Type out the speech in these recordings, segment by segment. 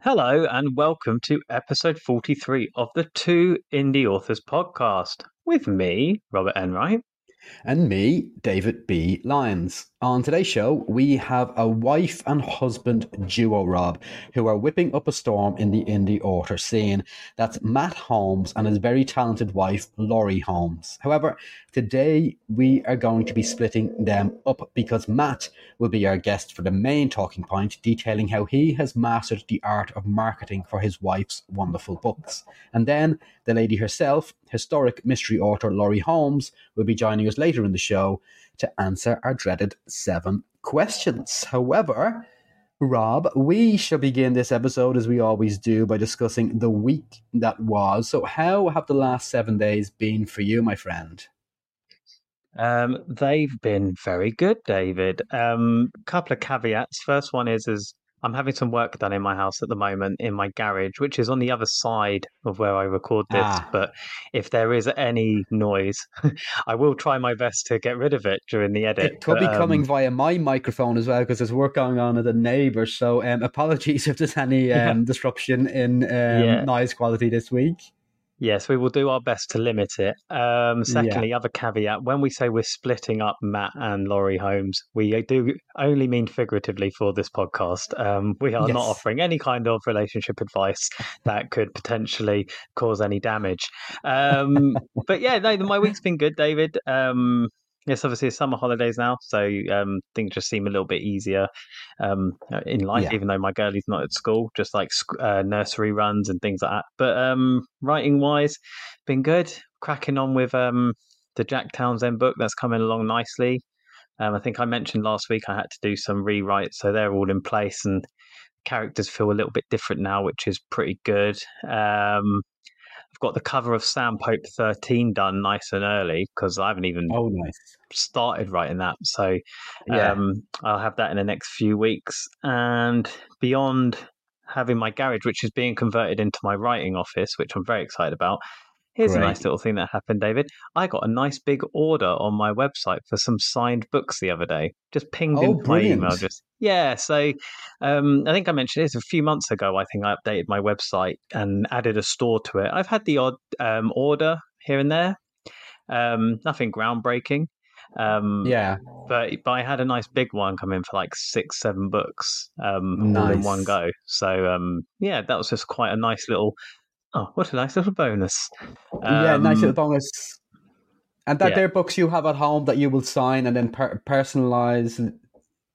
Hello, and welcome to episode 43 of the Two Indie Authors podcast with me, Robert Enright. And me, David B. Lyons. On today's show, we have a wife and husband duo, Rob, who are whipping up a storm in the indie author scene. That's Matt Holmes and his very talented wife, Lori Holmes. However, today we are going to be splitting them up because Matt will be our guest for the main talking point, detailing how he has mastered the art of marketing for his wife's wonderful books. And then the lady herself, historic mystery author Lori Holmes, will be joining us later in the show to answer our dreaded seven questions. However, Rob, we shall begin this episode as we always do by discussing the week that was. So, how have the last seven days been for you, my friend? Um, they've been very good, David. A um, couple of caveats. First one is, is I'm having some work done in my house at the moment in my garage, which is on the other side of where I record this. Ah. But if there is any noise, I will try my best to get rid of it during the edit. It could be um, coming via my microphone as well because there's work going on at the neighbour. So um, apologies if there's any um, disruption in um, yeah. noise quality this week. Yes, we will do our best to limit it. Um, secondly, yeah. other caveat: when we say we're splitting up Matt and Lori Holmes, we do only mean figuratively for this podcast. Um, we are yes. not offering any kind of relationship advice that could potentially cause any damage. Um, but yeah, no, my week's been good, David. Um, Yes, obviously it's summer holidays now, so um, things just seem a little bit easier um, in life. Yeah. Even though my girlie's not at school, just like uh, nursery runs and things like that. But um, writing wise, been good. Cracking on with um, the Jack Townsend book that's coming along nicely. Um, I think I mentioned last week I had to do some rewrites, so they're all in place and characters feel a little bit different now, which is pretty good. Um, I've got the cover of Sam Pope 13 done nice and early because I haven't even oh, nice. started writing that. So yeah. um, I'll have that in the next few weeks. And beyond having my garage, which is being converted into my writing office, which I'm very excited about, Here's Great. a nice little thing that happened, David. I got a nice big order on my website for some signed books the other day. Just pinged oh, into my email. Just yeah. So um, I think I mentioned this a few months ago. I think I updated my website and added a store to it. I've had the odd um, order here and there. Um, nothing groundbreaking. Um, yeah, but but I had a nice big one come in for like six, seven books um, nice. all in one go. So um, yeah, that was just quite a nice little Oh, what a nice little bonus. Um, yeah, nice little um, bonus. And that yeah. they're books you have at home that you will sign and then per- personalize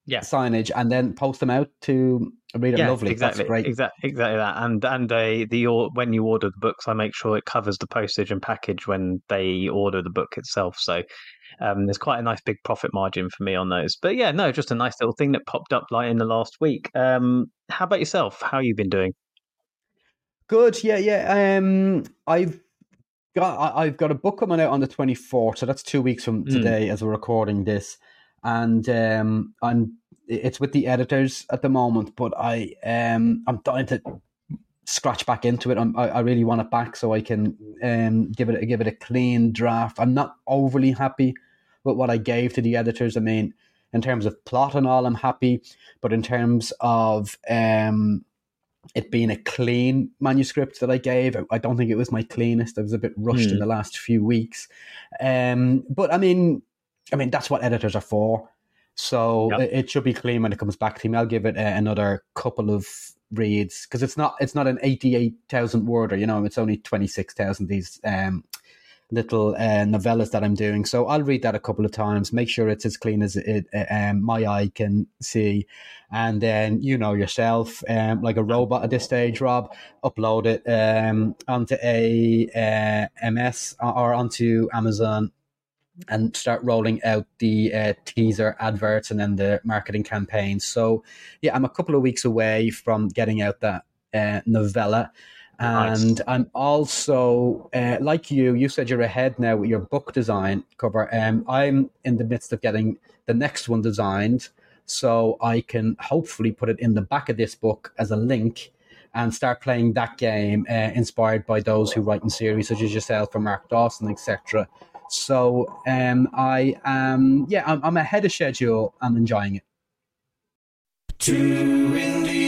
yeah. signage and then post them out to read it. Yeah, Lovely. Exactly. That's great. Exactly, exactly that. And and uh, the when you order the books, I make sure it covers the postage and package when they order the book itself. So um, there's quite a nice big profit margin for me on those. But yeah, no, just a nice little thing that popped up like in the last week. Um, how about yourself? How you been doing? Good. Yeah, yeah. Um, I've got I, have got a book coming out on the twenty fourth, so that's two weeks from hmm. today mm. as we're recording this, and um, I'm it's with the editors at the moment, but I um I'm dying to scratch back into it. I'm, I, I really want it back so I can um give it give it a clean draft. I'm not overly happy with what I gave to the editors. I mean, in terms of plot and all, I'm happy, but in terms of um it being a clean manuscript that I gave. I don't think it was my cleanest. I was a bit rushed mm. in hmm. the last few weeks. Um, but I mean, I mean that's what editors are for. So yep. it, it, should be clean when it comes back to me. I'll give it uh, another couple of reads because it's not it's not an eighty eight thousand worder. You know, it's only twenty six thousand. These um, little uh, novellas that I'm doing. So I'll read that a couple of times, make sure it's as clean as it uh, um, my eye can see, and then you know yourself, um, like a robot at this stage, Rob, upload it um, onto a uh, MS or onto Amazon. And start rolling out the uh, teaser adverts and then the marketing campaigns. So, yeah, I'm a couple of weeks away from getting out that uh, novella And nice. I'm also, uh, like you, you said you're ahead now with your book design cover. Um, I'm in the midst of getting the next one designed so I can hopefully put it in the back of this book as a link and start playing that game uh, inspired by those who write in series such as yourself or Mark Dawson, etc. So um, I am, yeah, I'm, I'm ahead of schedule. I'm enjoying it. Two indie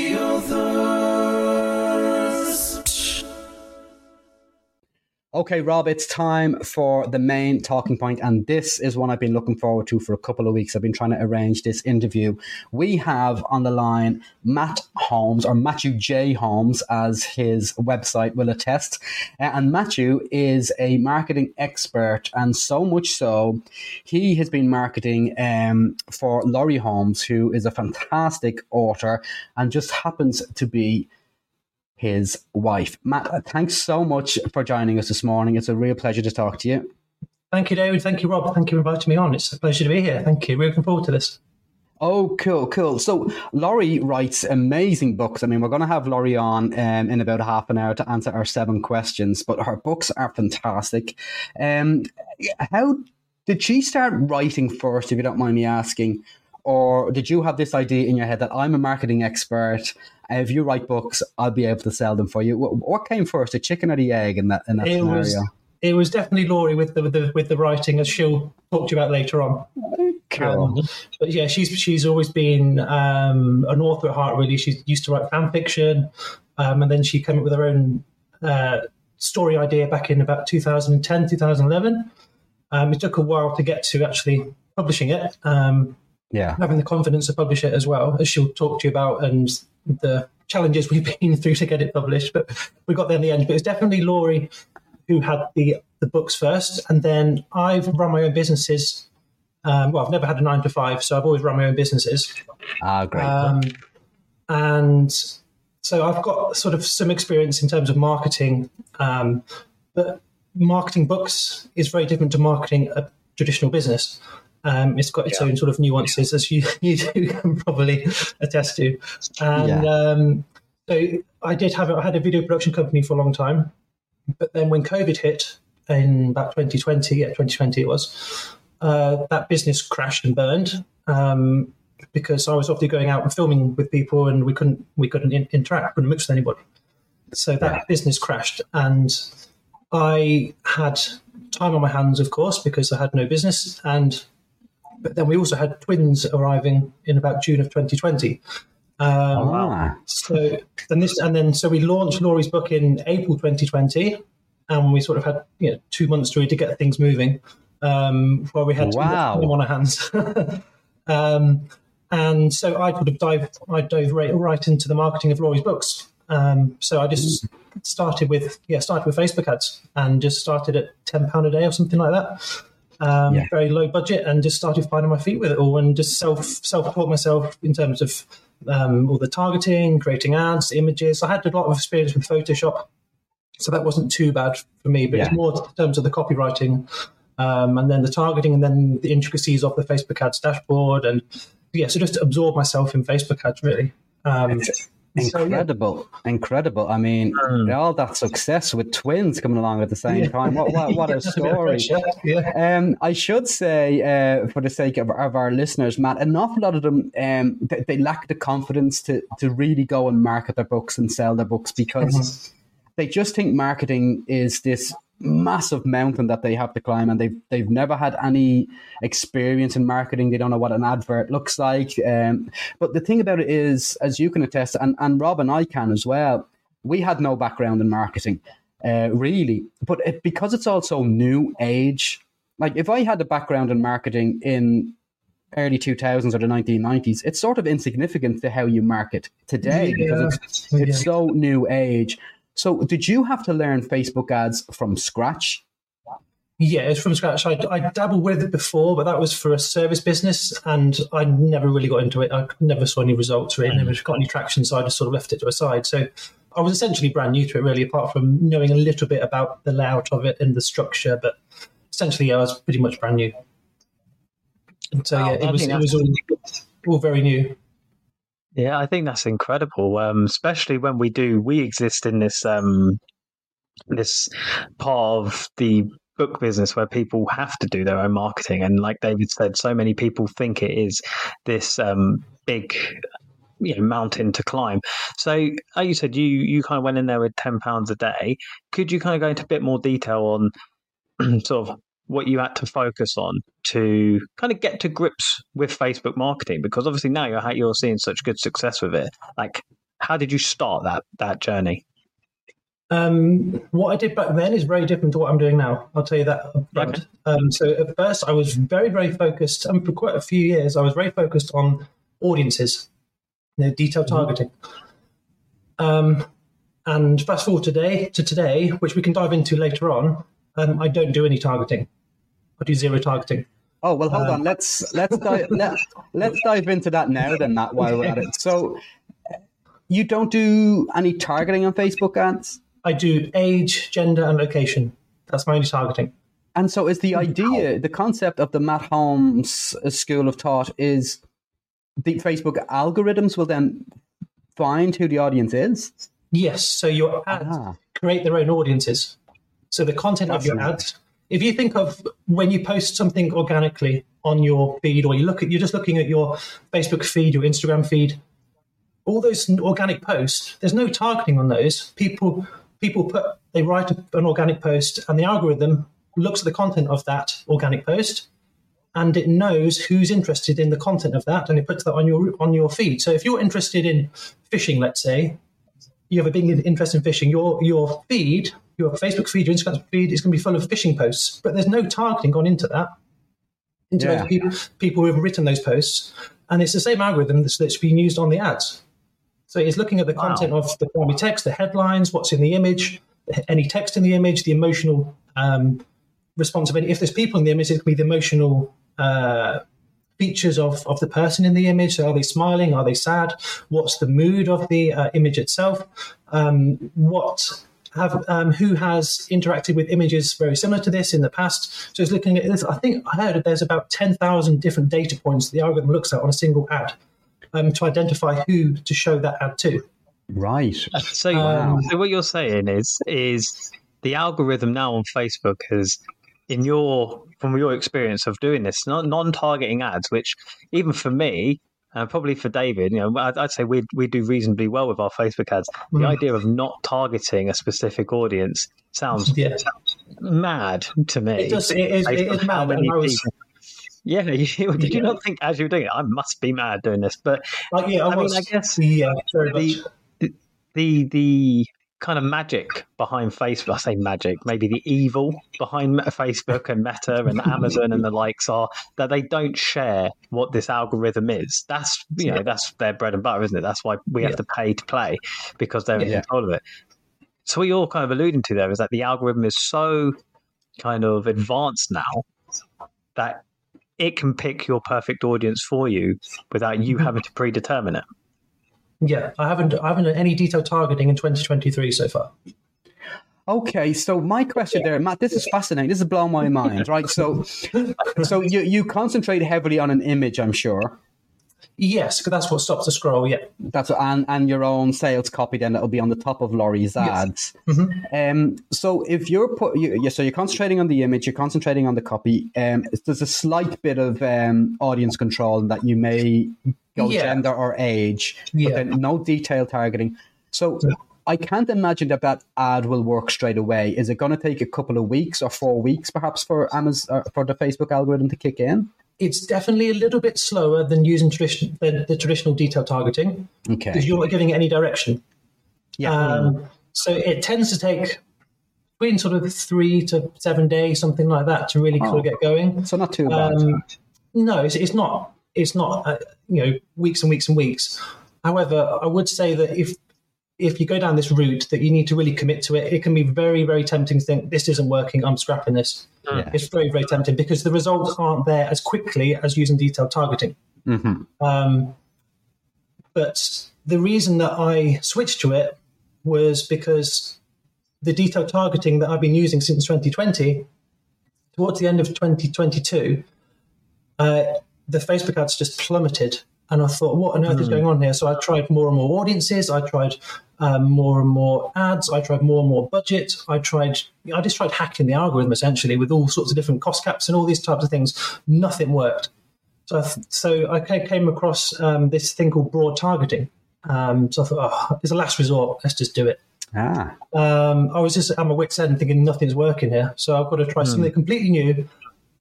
Okay, Rob, it's time for the main talking point, and this is one I've been looking forward to for a couple of weeks. I've been trying to arrange this interview. We have on the line Matt Holmes, or Matthew J. Holmes, as his website will attest. Uh, and Matthew is a marketing expert, and so much so, he has been marketing um, for Lori Holmes, who is a fantastic author and just happens to be his wife. Matt, thanks so much for joining us this morning. It's a real pleasure to talk to you. Thank you, David. Thank you, Rob. Thank you for inviting me on. It's a pleasure to be here. Thank you. We're looking forward to this. Oh, cool, cool. So Lori writes amazing books. I mean, we're going to have Lori on um, in about half an hour to answer our seven questions, but her books are fantastic. Um, how did she start writing first, if you don't mind me asking? Or did you have this idea in your head that I'm a marketing expert if you write books, I'll be able to sell them for you. What, what came first, the chicken or the egg in that in that it scenario? Was, it was definitely Lori with the, with the with the writing, as she'll talk to you about later on. Cool. Um, but yeah, she's she's always been um, an author at heart. Really, she used to write fan fiction, um, and then she came up with her own uh, story idea back in about 2010, 2011. Um, it took a while to get to actually publishing it. Um, yeah, having the confidence to publish it as well, as she'll talk to you about, and the challenges we've been through to get it published, but we got there in the end. But it was definitely Lori who had the the books first, and then I've run my own businesses. Um, well, I've never had a nine to five, so I've always run my own businesses. Ah, great. Um, and so I've got sort of some experience in terms of marketing, um, but marketing books is very different to marketing a traditional business. Um, it's got its yeah. own sort of nuances, as you, you can probably attest to. And yeah. um, so I did have I had a video production company for a long time, but then when COVID hit in about 2020, yeah, 2020 it was, uh, that business crashed and burned. Um, because I was obviously going out and filming with people, and we couldn't we couldn't in- interact, couldn't mix with anybody. So that yeah. business crashed, and I had time on my hands, of course, because I had no business, and but then we also had twins arriving in about June of 2020. Um, oh, wow. So then this, and then so we launched Lori's book in April 2020, and we sort of had you know, two months to really get things moving. Um, where we had wow. on our hands. um, and so I could have dived, I dove right, right into the marketing of Lori's books. Um, so I just started with yeah, started with Facebook ads and just started at ten pound a day or something like that um, yeah. very low budget, and just started finding my feet with it all, and just self self taught myself in terms of um, all the targeting, creating ads, images. I had a lot of experience with Photoshop, so that wasn't too bad for me. But yeah. it's more in terms of the copywriting, um, and then the targeting, and then the intricacies of the Facebook ads dashboard, and yeah, so just absorb myself in Facebook ads really. Um, Incredible, so, yeah. incredible. I mean, mm. all that success with twins coming along at the same yeah. time. What, what, what a story. yeah. um, I should say, uh, for the sake of, of, our listeners, Matt, an awful lot of them, um, they, they, lack the confidence to, to really go and market their books and sell their books because mm-hmm. they just think marketing is this massive mountain that they have to climb and they've they've never had any experience in marketing they don't know what an advert looks like um, but the thing about it is as you can attest and, and rob and i can as well we had no background in marketing uh, really but it, because it's also new age like if i had a background in marketing in early 2000s or the 1990s it's sort of insignificant to how you market today yeah. because it's, it's yeah. so new age so, did you have to learn Facebook ads from scratch? Yeah, it's from scratch. I, I dabbled with it before, but that was for a service business, and I never really got into it. I never saw any results really, never mm. got any traction, so I just sort of left it to a side. So I was essentially brand new to it, really, apart from knowing a little bit about the layout of it and the structure. But essentially, yeah, I was pretty much brand new. And so yeah, it was it was all, all very new. Yeah, I think that's incredible. Um, especially when we do, we exist in this um, this part of the book business where people have to do their own marketing, and like David said, so many people think it is this um, big you know mountain to climb. So, like you said, you you kind of went in there with ten pounds a day. Could you kind of go into a bit more detail on sort of what you had to focus on to kind of get to grips with Facebook marketing? Because obviously now you're you're seeing such good success with it. Like, how did you start that that journey? Um, what I did back then is very different to what I'm doing now. I'll tell you that. Okay. Um, so at first, I was very, very focused, and for quite a few years, I was very focused on audiences, you know, detailed mm-hmm. targeting. Um, and fast forward today to today, which we can dive into later on. Um, I don't do any targeting. I do zero targeting. Oh well, hold um, on. Let's let's dive let, let's dive into that now. Then that while we're at it. So, you don't do any targeting on Facebook ads? I do age, gender, and location. That's my only targeting. And so, is the idea, the concept of the Matt Holmes school of thought is the Facebook algorithms will then find who the audience is? Yes. So your ads ah. create their own audiences. So the content That's of your ads. If you think of when you post something organically on your feed, or you look at you're just looking at your Facebook feed, your Instagram feed, all those organic posts, there's no targeting on those. People people put they write an organic post and the algorithm looks at the content of that organic post and it knows who's interested in the content of that and it puts that on your on your feed so if you're interested in fishing let's say you have a big interest in fishing your your feed your facebook feed your instagram feed is going to be full of fishing posts but there's no targeting gone into that into yeah. people people who have written those posts and it's the same algorithm that's, that's been used on the ads so it's looking at the content wow. of the primary text, the headlines, what's in the image, any text in the image, the emotional um, response of any. If there's people in the image, it could be the emotional uh, features of, of the person in the image. So are they smiling? Are they sad? What's the mood of the uh, image itself? Um, what have um, who has interacted with images very similar to this in the past? So it's looking at this. I think I heard that there's about ten thousand different data points the algorithm looks at on a single ad um, to identify who to show that ad to. Right. Uh, so, um, so what you're saying is is the algorithm now on Facebook has, in your from your experience of doing this, non-targeting ads, which even for me, and probably for David, you know, I'd, I'd, say we we do reasonably well with our Facebook ads. The mm. idea of not targeting a specific audience sounds yeah. mad to me. It does. It is, it is mad. Yeah, you, did you not think as you were doing it, I must be mad doing this? But like, yeah, I, I mean, I guess yeah, the, the the kind of magic behind Facebook. I say magic, maybe the evil behind Facebook and Meta and Amazon and the likes are that they don't share what this algorithm is. That's you know that's their bread and butter, isn't it? That's why we have yeah. to pay to play because they're in yeah. control of it. So what you're kind of alluding to there is that the algorithm is so kind of advanced now that it can pick your perfect audience for you without you having to predetermine it. Yeah, I haven't I haven't done any detailed targeting in 2023 so far. Okay, so my question there, Matt, this is fascinating. This is blowing my mind, right? So, so you you concentrate heavily on an image, I'm sure. Yes, because that's what stops the scroll. Yeah, that's what, and and your own sales copy then that'll be on the top of Lori's ads. Yes. Mm-hmm. Um, so if you're put, you, yeah, so you're concentrating on the image, you're concentrating on the copy. Um, there's a slight bit of um, audience control that you may go yeah. gender or age, yeah. but then no detail targeting. So. Yeah. I can't imagine that that ad will work straight away. Is it going to take a couple of weeks or four weeks, perhaps, for Amazon for the Facebook algorithm to kick in? It's definitely a little bit slower than using tradition than the traditional detail targeting. Okay. Because you're not giving it any direction. Yeah. Um, so it tends to take between sort of three to seven days, something like that, to really oh. sort of get going. So not too bad. Um, no, it's, it's, not. It's not. Uh, you know, weeks and weeks and weeks. However, I would say that if if you go down this route that you need to really commit to it, it can be very, very tempting to think this isn't working. I'm scrapping this. Yeah. It's very, very tempting because the results aren't there as quickly as using detailed targeting. Mm-hmm. Um, but the reason that I switched to it was because the detailed targeting that I've been using since 2020, towards the end of 2022, uh, the Facebook ads just plummeted And I thought, what on earth mm. is hmm. going on here? So I tried more and more audiences. I tried um, more and more ads. I tried more and more budget. I tried, I just tried hacking the algorithm essentially with all sorts of different cost caps and all these types of things. Nothing worked. So, I, so I came across um, this thing called broad targeting. Um, so I thought, oh, it's a last resort. Let's just do it. Ah. Um, I was just at my wit's end thinking nothing's working here. So I've got to try mm. something completely new.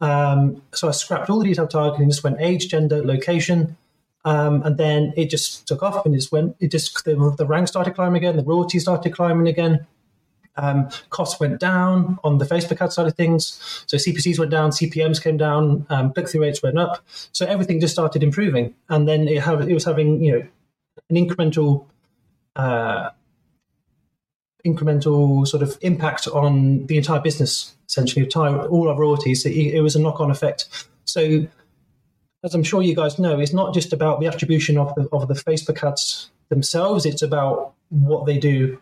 Um, so I scrapped all the detailed targeting, just went age, gender, location, um, and then it just took off and just went, it just, the, the rank started climbing again, the royalties started climbing again. Um, costs went down on the Facebook ad side of things. So CPCs went down, CPMs came down, um, click through rates went up. So everything just started improving. And then it, have, it was having, you know, an incremental, uh, incremental sort of impact on the entire business, essentially, all our royalties. It, it was a knock on effect. So as I'm sure you guys know, it's not just about the attribution of the, of the Facebook ads themselves, it's about what they do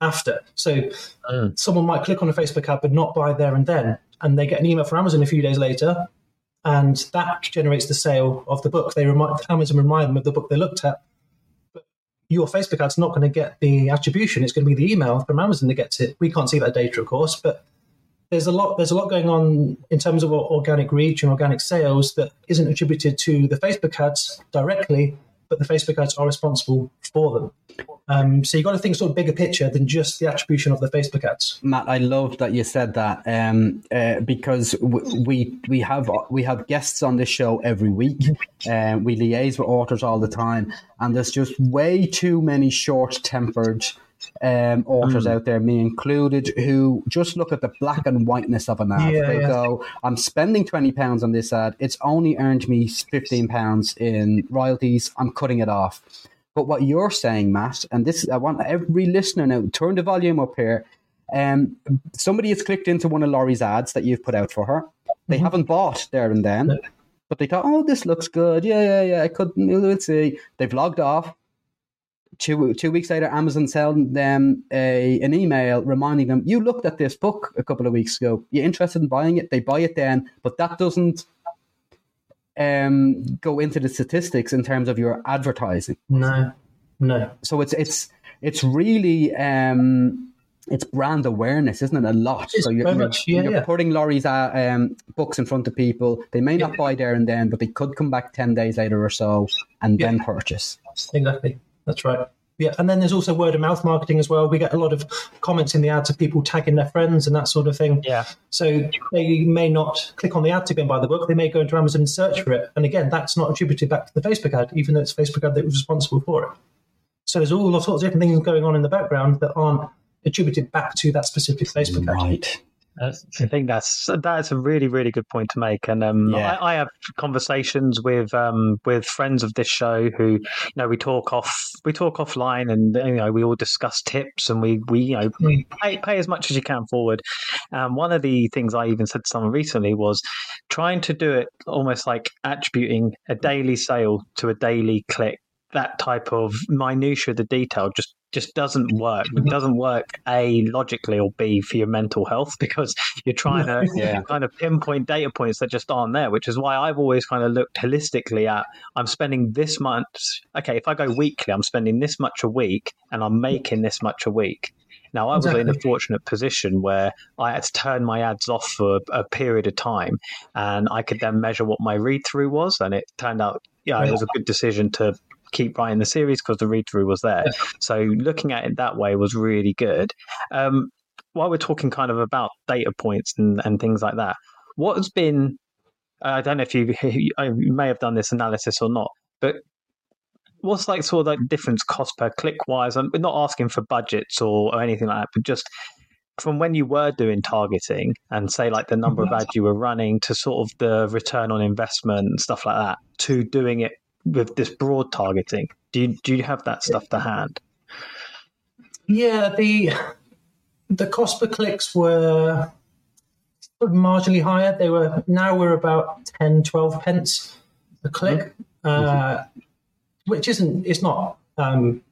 after. So mm. someone might click on a Facebook ad but not buy there and then, and they get an email from Amazon a few days later, and that generates the sale of the book. They remind Amazon remind them of the book they looked at. But your Facebook ad's not going to get the attribution. It's going to be the email from Amazon that gets it. We can't see that data, of course, but there's a lot there's a lot going on in terms of organic reach and organic sales that isn't attributed to the Facebook ads directly, but the Facebook ads are responsible for them. Um, so you've got to think sort of bigger picture than just the attribution of the Facebook ads. Matt, I love that you said that um, uh, because we we have we have guests on this show every week. Uh, we liaise with authors all the time, and there's just way too many short tempered um, authors mm. out there, me included, who just look at the black and whiteness of an ad. Yeah, they yeah. go, I'm spending £20 on this ad. It's only earned me £15 in royalties. I'm cutting it off. But what you're saying, Matt, and this, I want every listener now, turn the volume up here. Um, somebody has clicked into one of Lori's ads that you've put out for her. They mm-hmm. haven't bought there and then, but they thought, oh, this looks good. Yeah, yeah, yeah. I could, we'll see. They've logged off two two weeks later, Amazon sent them a, an email reminding them, "You looked at this book a couple of weeks ago. You're interested in buying it?" They buy it then, but that doesn't um, go into the statistics in terms of your advertising. No, no. So it's it's it's really. Um, it's brand awareness, isn't it? A lot. It's so you're, you're, yeah, you're yeah. putting Lori's uh, um, books in front of people. They may not yeah. buy there and then, but they could come back 10 days later or so and then purchase. Exactly. That's right. Yeah, and then there's also word of mouth marketing as well. We get a lot of comments in the ads of people tagging their friends and that sort of thing. Yeah. So they may not click on the ad to go and buy the book. They may go into Amazon and search for it. And again, that's not attributed back to the Facebook ad, even though it's Facebook ad that was responsible for it. So there's all sorts of different things going on in the background that aren't attributed back to that specific Facebook ad. Right. I think that's that's a really really good point to make, and um, yeah. I, I, have conversations with um, with friends of this show who you know we talk off we talk offline, and you know we all discuss tips, and we we you know mm. pay, pay as much as you can forward. Um, one of the things I even said to someone recently was trying to do it almost like attributing a daily sale to a daily click that type of minutia, the detail, just just doesn't mm. work. It doesn't work a logically or b for your mental health because you're trying to yeah. kind of pinpoint data points that just aren't there. Which is why I've always kind of looked holistically at I'm spending this much. Okay, if I go weekly, I'm spending this much a week, and I'm making this much a week. Now, I was exactly. in a fortunate position where I had to turn my ads off for a, a period of time, and I could then measure what my read through was, and it turned out, yeah, it was a good decision to keep writing the series because the read through was there. So looking at it that way was really good. Um, while we're talking kind of about data points and, and things like that, what has been I don't know if you, you may have done this analysis or not, but what's like sort of like difference cost per click wise? I'm not asking for budgets or, or anything like that, but just from when you were doing targeting and say like the number of mm-hmm. ads you were running to sort of the return on investment and stuff like that to doing it with this broad targeting? Do you do you have that stuff to hand? Yeah, the the cost per clicks were marginally higher. They were now we're about 10, 12 pence a click, mm-hmm. uh, which isn't it's not um,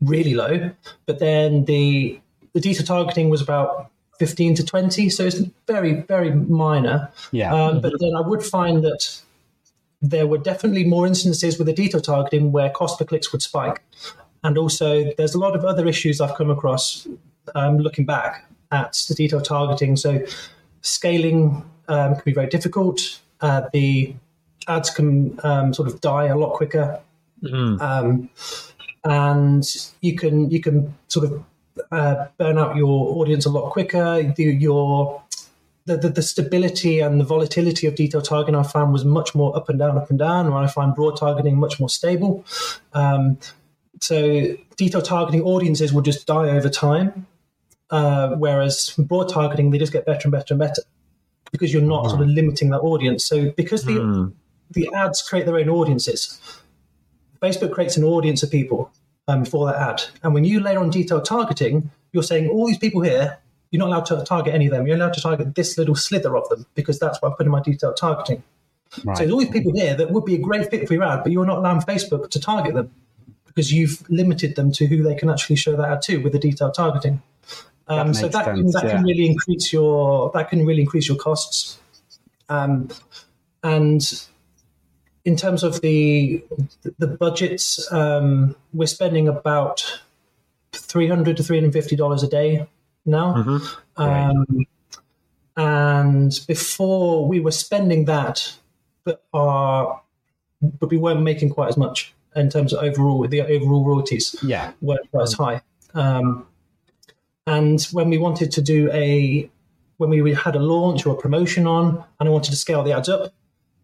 really low. But then the the data targeting was about 15 to 20 so it's very very minor yeah um, but then i would find that there were definitely more instances with the detail targeting where cost per clicks would spike. And also, there's a lot of other issues I've come across um, looking back at the detail targeting. So, scaling um, can be very difficult. Uh, the ads can um, sort of die a lot quicker, mm. and you can you can sort of uh, burn out your audience a lot quicker. The, your the, the, the, stability and the volatility of detail targeting I found was much more up and down, up and down, where I find broad targeting much more stable. Um, so detail targeting audiences will just die over time, uh, whereas broad targeting they just get better and better and better because you're not mm. sort of limiting that audience. So because the mm. the ads create their own audiences, Facebook creates an audience of people um, for that ad, and when you layer on detailed targeting, you're saying all these people here you're not allowed to target any of them. You're allowed to target this little slither of them because that's what I put in my detailed targeting. Right. So there's all these people here that would be a great fit for your ad, but you're not allowing Facebook to target them because you've limited them to who they can actually show that ad to with the detailed targeting. Um, that so that, sense, can, that yeah. can really increase your that can really increase your costs. Um, and in terms of the the budgets, um, we're spending about three hundred to three hundred fifty dollars a day now. Mm-hmm. Um, and before we were spending that, but our but we weren't making quite as much in terms of overall the overall royalties. Yeah, weren't quite as high. Um, and when we wanted to do a when we had a launch or a promotion on, and I wanted to scale the ads up,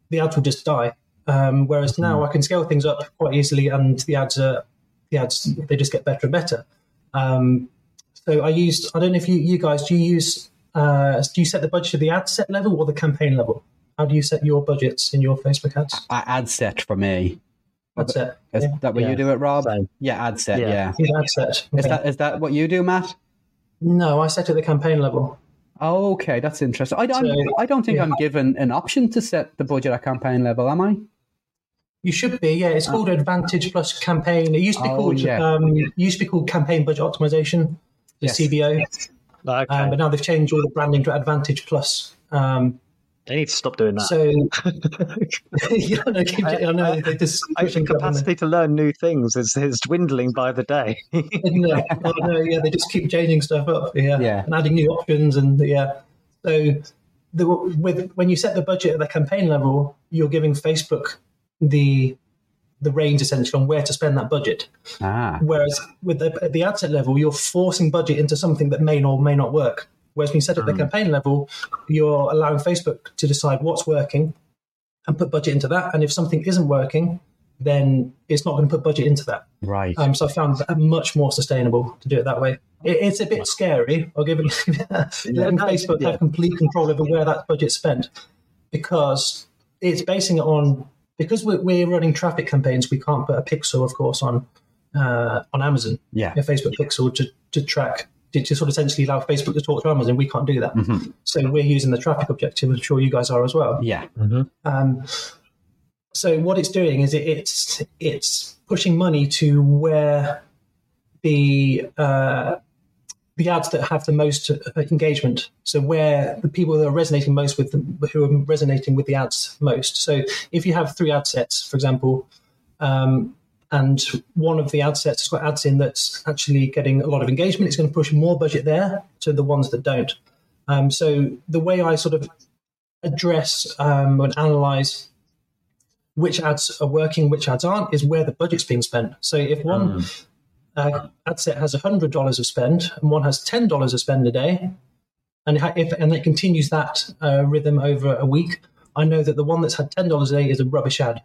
the ads would just die. Um, whereas mm-hmm. now I can scale things up quite easily, and the ads are the ads they just get better and better. Um, so I used, I don't know if you, you guys, do you use, uh, do you set the budget at the ad set level or the campaign level? How do you set your budgets in your Facebook ads? Ad set for me. Ad set. Is yeah. that what yeah. you do it, Rob? Same. Yeah, ad set. Yeah. yeah. Ad set. Okay. Is that is that what you do, Matt? No, I set at the campaign level. Oh, okay, that's interesting. I don't. So, I don't think yeah. I'm given an option to set the budget at campaign level. Am I? You should be. Yeah, it's called Advantage Plus Campaign. It used to be oh, called. Yeah. Um, used to be called Campaign Budget Optimization the yes. CBO. Okay. Um, but now they've changed all the branding to Advantage Plus. Um, they need to stop doing that. So, yeah, no, keep, I, I know they just I, capacity to learn new things is, is dwindling by the day. no, oh, no, yeah, they just keep changing stuff up, yeah, yeah. and adding new options, and yeah. So, the, with when you set the budget at the campaign level, you're giving Facebook the the range essentially on where to spend that budget. Ah. Whereas with the, at the ad set level, you're forcing budget into something that may or may not work. Whereas when you set at mm. the campaign level, you're allowing Facebook to decide what's working and put budget into that. And if something isn't working, then it's not going to put budget into that. Right. Um, so I found that much more sustainable to do it that way. It, it's a bit scary. I'll give it letting Facebook have complete control over where that budget's spent because it's basing it on because we're, we're running traffic campaigns, we can't put a pixel, of course, on uh, on Amazon. Yeah, a Facebook pixel to, to track to, to sort of essentially allow Facebook to talk to Amazon. We can't do that. Mm-hmm. So we're using the traffic objective. I'm sure you guys are as well. Yeah. Mm-hmm. Um, so what it's doing is it, it's it's pushing money to where the uh, the ads that have the most uh, engagement. So where the people that are resonating most with them, who are resonating with the ads most. So if you have three ad sets, for example, um, and one of the ad sets has got ads in that's actually getting a lot of engagement, it's going to push more budget there to the ones that don't. Um, so the way I sort of address um, and analyze which ads are working, which ads aren't, is where the budget's being spent. So if one mm uh, ad set has $100 of spend and one has $10 of spend a day, and if and it continues that uh, rhythm over a week, I know that the one that's had $10 a day is a rubbish ad.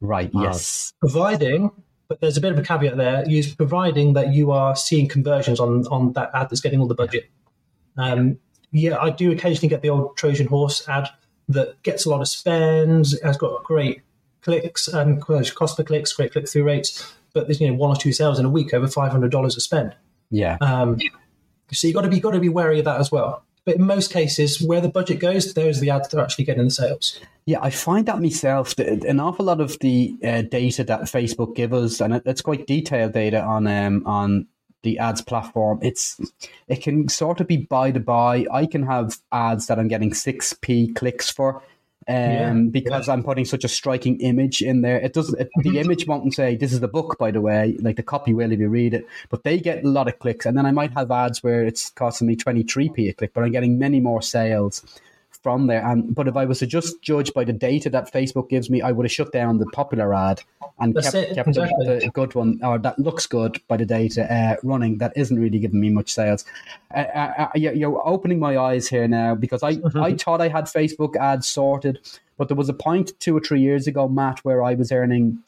Right, yes. Providing, but there's a bit of a caveat there, is providing that you are seeing conversions on, on that ad that's getting all the budget. Um, yeah, I do occasionally get the old Trojan horse ad that gets a lot of spends, has got great clicks, um, cost per clicks, great click through rates, but there's you know one or two sales in a week over five hundred dollars to spend. Yeah. Um, so you got to be got to be wary of that as well. But in most cases, where the budget goes, there's the ads that are actually getting the sales. Yeah, I find that myself. That an awful lot of the uh, data that Facebook give us, and it's quite detailed data on um, on the ads platform. It's it can sort of be by the by. I can have ads that I'm getting six p clicks for, um, yeah. because yeah. I'm putting such a striking image in there. It doesn't. It, the image won't say this is the book, by the way. Like the copy will if you read it, but they get a lot of clicks. And then I might have ads where it's costing me 23p a click, but I'm getting many more sales from there. And but if I was to just judge by the data that Facebook gives me, I would have shut down the popular ad and That's kept, kept exactly. the, the, good one or that looks good by the data uh, running. That isn't really giving me much sales. Uh, uh, uh you're opening my eyes here now because I mm-hmm. I thought I had Facebook ads sorted, but there was a point two or three years ago, Matt, where I was earning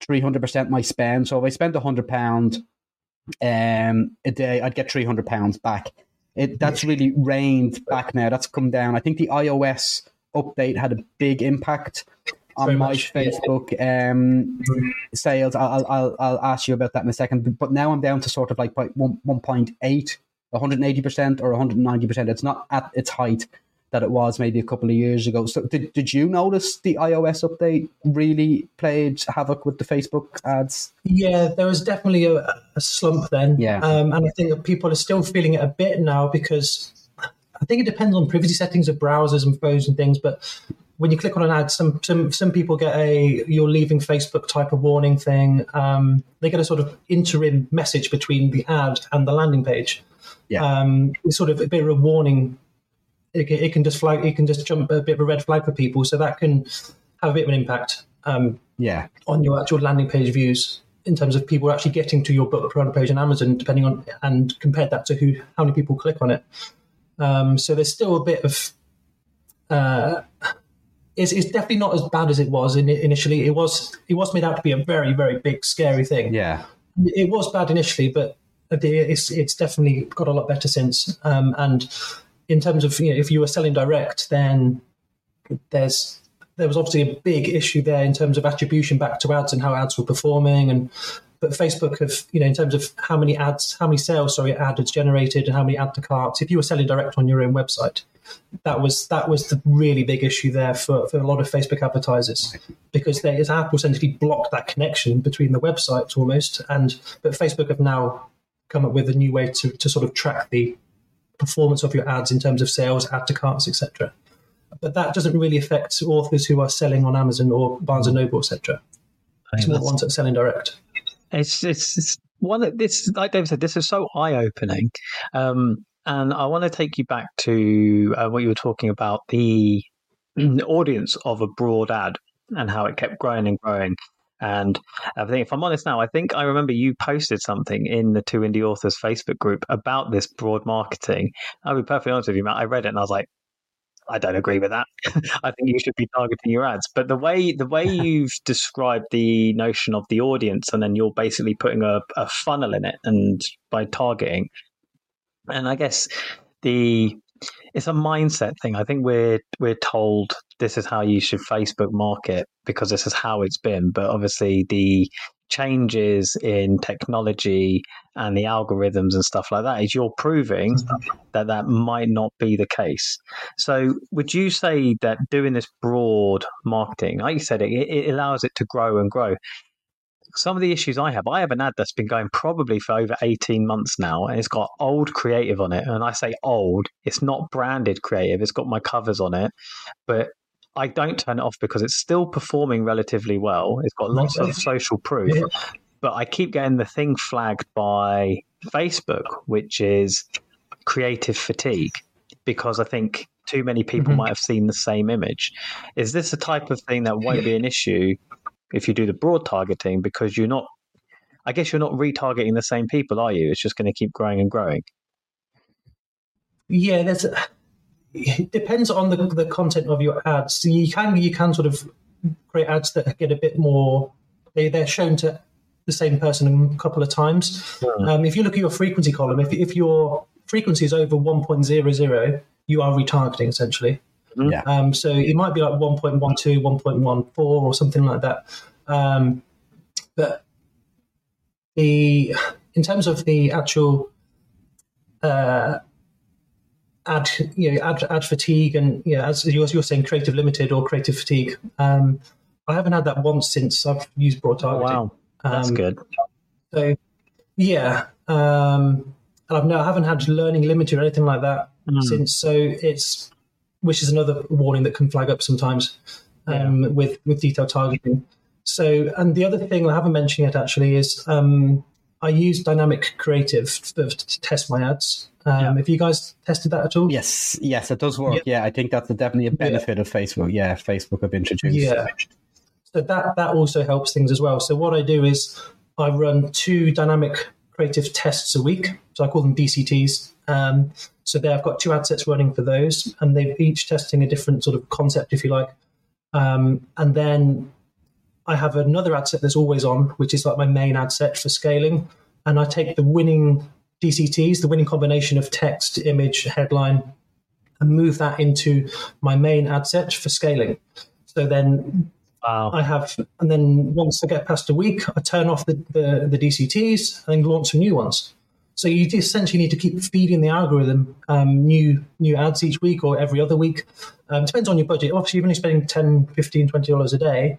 three hundred percent my spend. So if I spent a hundred pound um, a day, I'd get three hundred pounds back. It that's really reined back now. That's come down. I think the iOS update had a big impact on Very my much, Facebook um, sales. I'll, I'll I'll ask you about that in a second. But now I'm down to sort of like one one point eight, 180 percent or 190 percent. It's not at its height that it was maybe a couple of years ago. So did, did you notice the iOS update really played havoc with the Facebook ads? Yeah, there was definitely a, a slump then. Yeah. Um, and I think that people are still feeling it a bit now because I think it depends on privacy settings of browsers and phones and things, but when you click on an ad, some some some people get a "you're leaving Facebook" type of warning thing. Um, they get a sort of interim message between the ad and the landing page. Yeah, um, it's sort of a bit of a warning it can, it can just flag, it can just jump a bit of a red flag for people. So that can have a bit of an impact. Um, yeah, on your actual landing page views in terms of people actually getting to your book product page on Amazon, depending on and compare that to who how many people click on it. Um, so there's still a bit of uh, it's, it's definitely not as bad as it was in, initially. It was it was made out to be a very very big scary thing. Yeah, it was bad initially, but it's it's definitely got a lot better since. Um, and in terms of you know, if you were selling direct, then there's there was obviously a big issue there in terms of attribution back to ads and how ads were performing and but Facebook have, you know, in terms of how many ads, how many sales, sorry, ad generated and how many add to carts. If you were selling direct on your own website, that was that was the really big issue there for, for a lot of Facebook advertisers because they, as Apple essentially blocked that connection between the websites almost. And but Facebook have now come up with a new way to, to sort of track the performance of your ads in terms of sales, add to carts, etc. But that doesn't really affect authors who are selling on Amazon or Barnes and Noble, etc. It's more the ones that are selling direct. It's it's, it's one that this, like David said, this is so eye opening. Um, and I want to take you back to uh, what you were talking about the, the audience of a broad ad and how it kept growing and growing. And uh, I think, if I'm honest now, I think I remember you posted something in the Two Indie Authors Facebook group about this broad marketing. I'll be perfectly honest with you, Matt. I read it and I was like, I don't agree with that. I think you should be targeting your ads. But the way the way you've described the notion of the audience, and then you're basically putting a, a funnel in it, and by targeting, and I guess the it's a mindset thing. I think we're we're told this is how you should Facebook market because this is how it's been. But obviously, the changes in technology and the algorithms and stuff like that is you're proving that that might not be the case. So, would you say that doing this broad marketing, like you said, it, it allows it to grow and grow? some of the issues I have, I have an ad that's been going probably for over 18 months now, and it's got old creative on it. And I say old, it's not branded creative, it's got my covers on it, but I don't turn it off because it's still performing relatively well. It's got lots of social proof, but I keep getting the thing flagged by Facebook, which is creative fatigue, because I think too many people mm-hmm. might have seen the same image. Is this a type of thing that won't be an issue if you do the broad targeting because you're not I guess you're not retargeting the same people, are you? It's just going to keep growing and growing. Yeah, there's a, it depends on the the content of your ads. So you can you can sort of create ads that get a bit more they they're shown to the same person a couple of times. Hmm. Um, if you look at your frequency column, if if your frequency is over 1.00, you are retargeting essentially. Mm-hmm. Yeah. Um, so it might be like 1.12, 1.14 or something like that. Um, but the in terms of the actual uh, ad, you know, ad, ad fatigue and know, as you're, you're saying, creative limited or creative fatigue. Um, I haven't had that once since I've used broad targeting. Oh, wow, that's um, good. So yeah, um, and I've no, I haven't had learning limited or anything like that mm. since. So it's which is another warning that can flag up sometimes um, yeah. with with detailed targeting. So, and the other thing I haven't mentioned yet actually is um, I use dynamic creative to, to test my ads. Um, yeah. Have you guys tested that at all? Yes, yes, it does work. Yeah, yeah I think that's a, definitely a benefit yeah. of Facebook. Yeah, Facebook have introduced. Yeah. So that that also helps things as well. So what I do is I run two dynamic creative tests a week. So I call them DCTs. Um, so there, I've got two ad sets running for those, and they're each testing a different sort of concept, if you like. Um, and then I have another ad set that's always on, which is like my main ad set for scaling. And I take the winning DCTs, the winning combination of text, image, headline, and move that into my main ad set for scaling. So then wow. I have, and then once I get past a week, I turn off the, the, the DCTs and launch some new ones. So you essentially need to keep feeding the algorithm um, new new ads each week or every other week. Um, depends on your budget. Obviously, you're only spending 10 15 $20 a day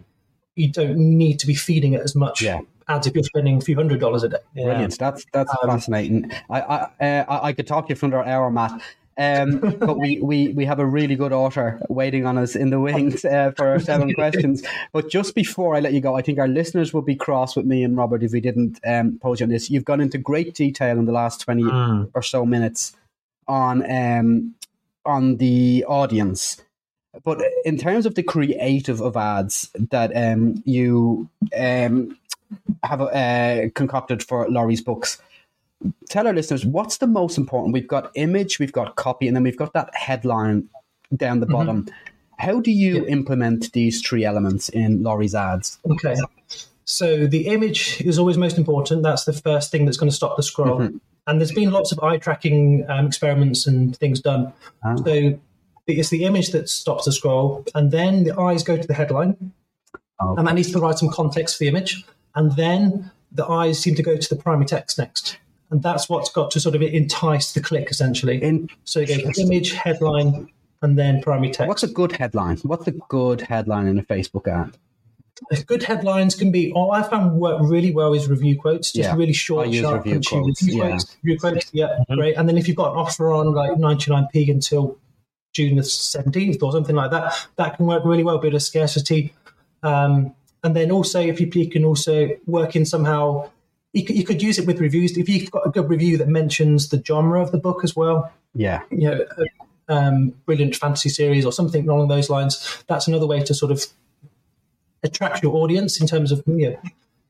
you don't need to be feeding it as much yeah. ads if you're spending a few hundred dollars a day. Yeah. Brilliant. That's that's um, fascinating. I I, uh, I could talk to you for another hour, Matt. Um, but we, we, we have a really good author waiting on us in the wings uh, for our seven questions. But just before I let you go, I think our listeners would be cross with me and Robert if we didn't um, pose you on this. You've gone into great detail in the last 20 mm. or so minutes on um, on the audience but in terms of the creative of ads that um, you um, have uh, concocted for Lori's books, tell our listeners what's the most important. We've got image, we've got copy, and then we've got that headline down the mm-hmm. bottom. How do you yeah. implement these three elements in Lori's ads? Okay. So the image is always most important. That's the first thing that's going to stop the scroll. Mm-hmm. And there's been lots of eye tracking um, experiments and things done. Ah. So it's the image that stops the scroll, and then the eyes go to the headline, okay. and that needs to provide some context for the image, and then the eyes seem to go to the primary text next, and that's what's got to sort of entice the click essentially. In- so you go image, headline, and then primary text. What's a good headline? What's a good headline in a Facebook ad? Good headlines can be. Oh, I found work really well is review quotes, just yeah. really short, sharp, review quotes. Review yeah. quotes. Review quotes, yeah, mm-hmm. great. And then if you've got an offer on like 99p until June the 17th or something like that. That can work really well, bit of scarcity. Um, and then also, if you, can also work in somehow, you could, you could use it with reviews. If you've got a good review that mentions the genre of the book as well, yeah, you know, um, brilliant fantasy series or something along those lines, that's another way to sort of attract your audience in terms of you know,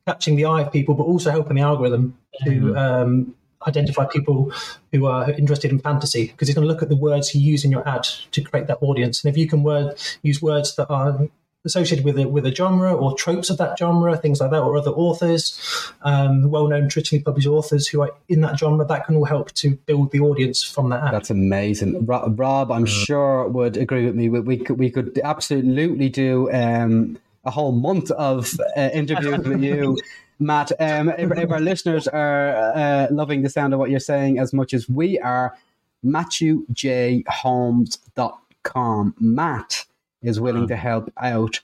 catching the eye of people, but also helping the algorithm to mm-hmm. um, identify people who are interested in fantasy because he's going to look at the words you use in your ad to create that audience. And if you can word, use words that are associated with a, with a genre or tropes of that genre, things like that, or other authors, um, well-known traditionally published authors who are in that genre, that can all help to build the audience from that. Ad. That's amazing, Rob. I'm sure would agree with me. We, we could we could absolutely do um, a whole month of uh, interviews with you. Matt. Um, if, if, our listeners are uh, loving the sound of what you're saying as much as we are, MatthewJHolmes.com. Matt is willing to help out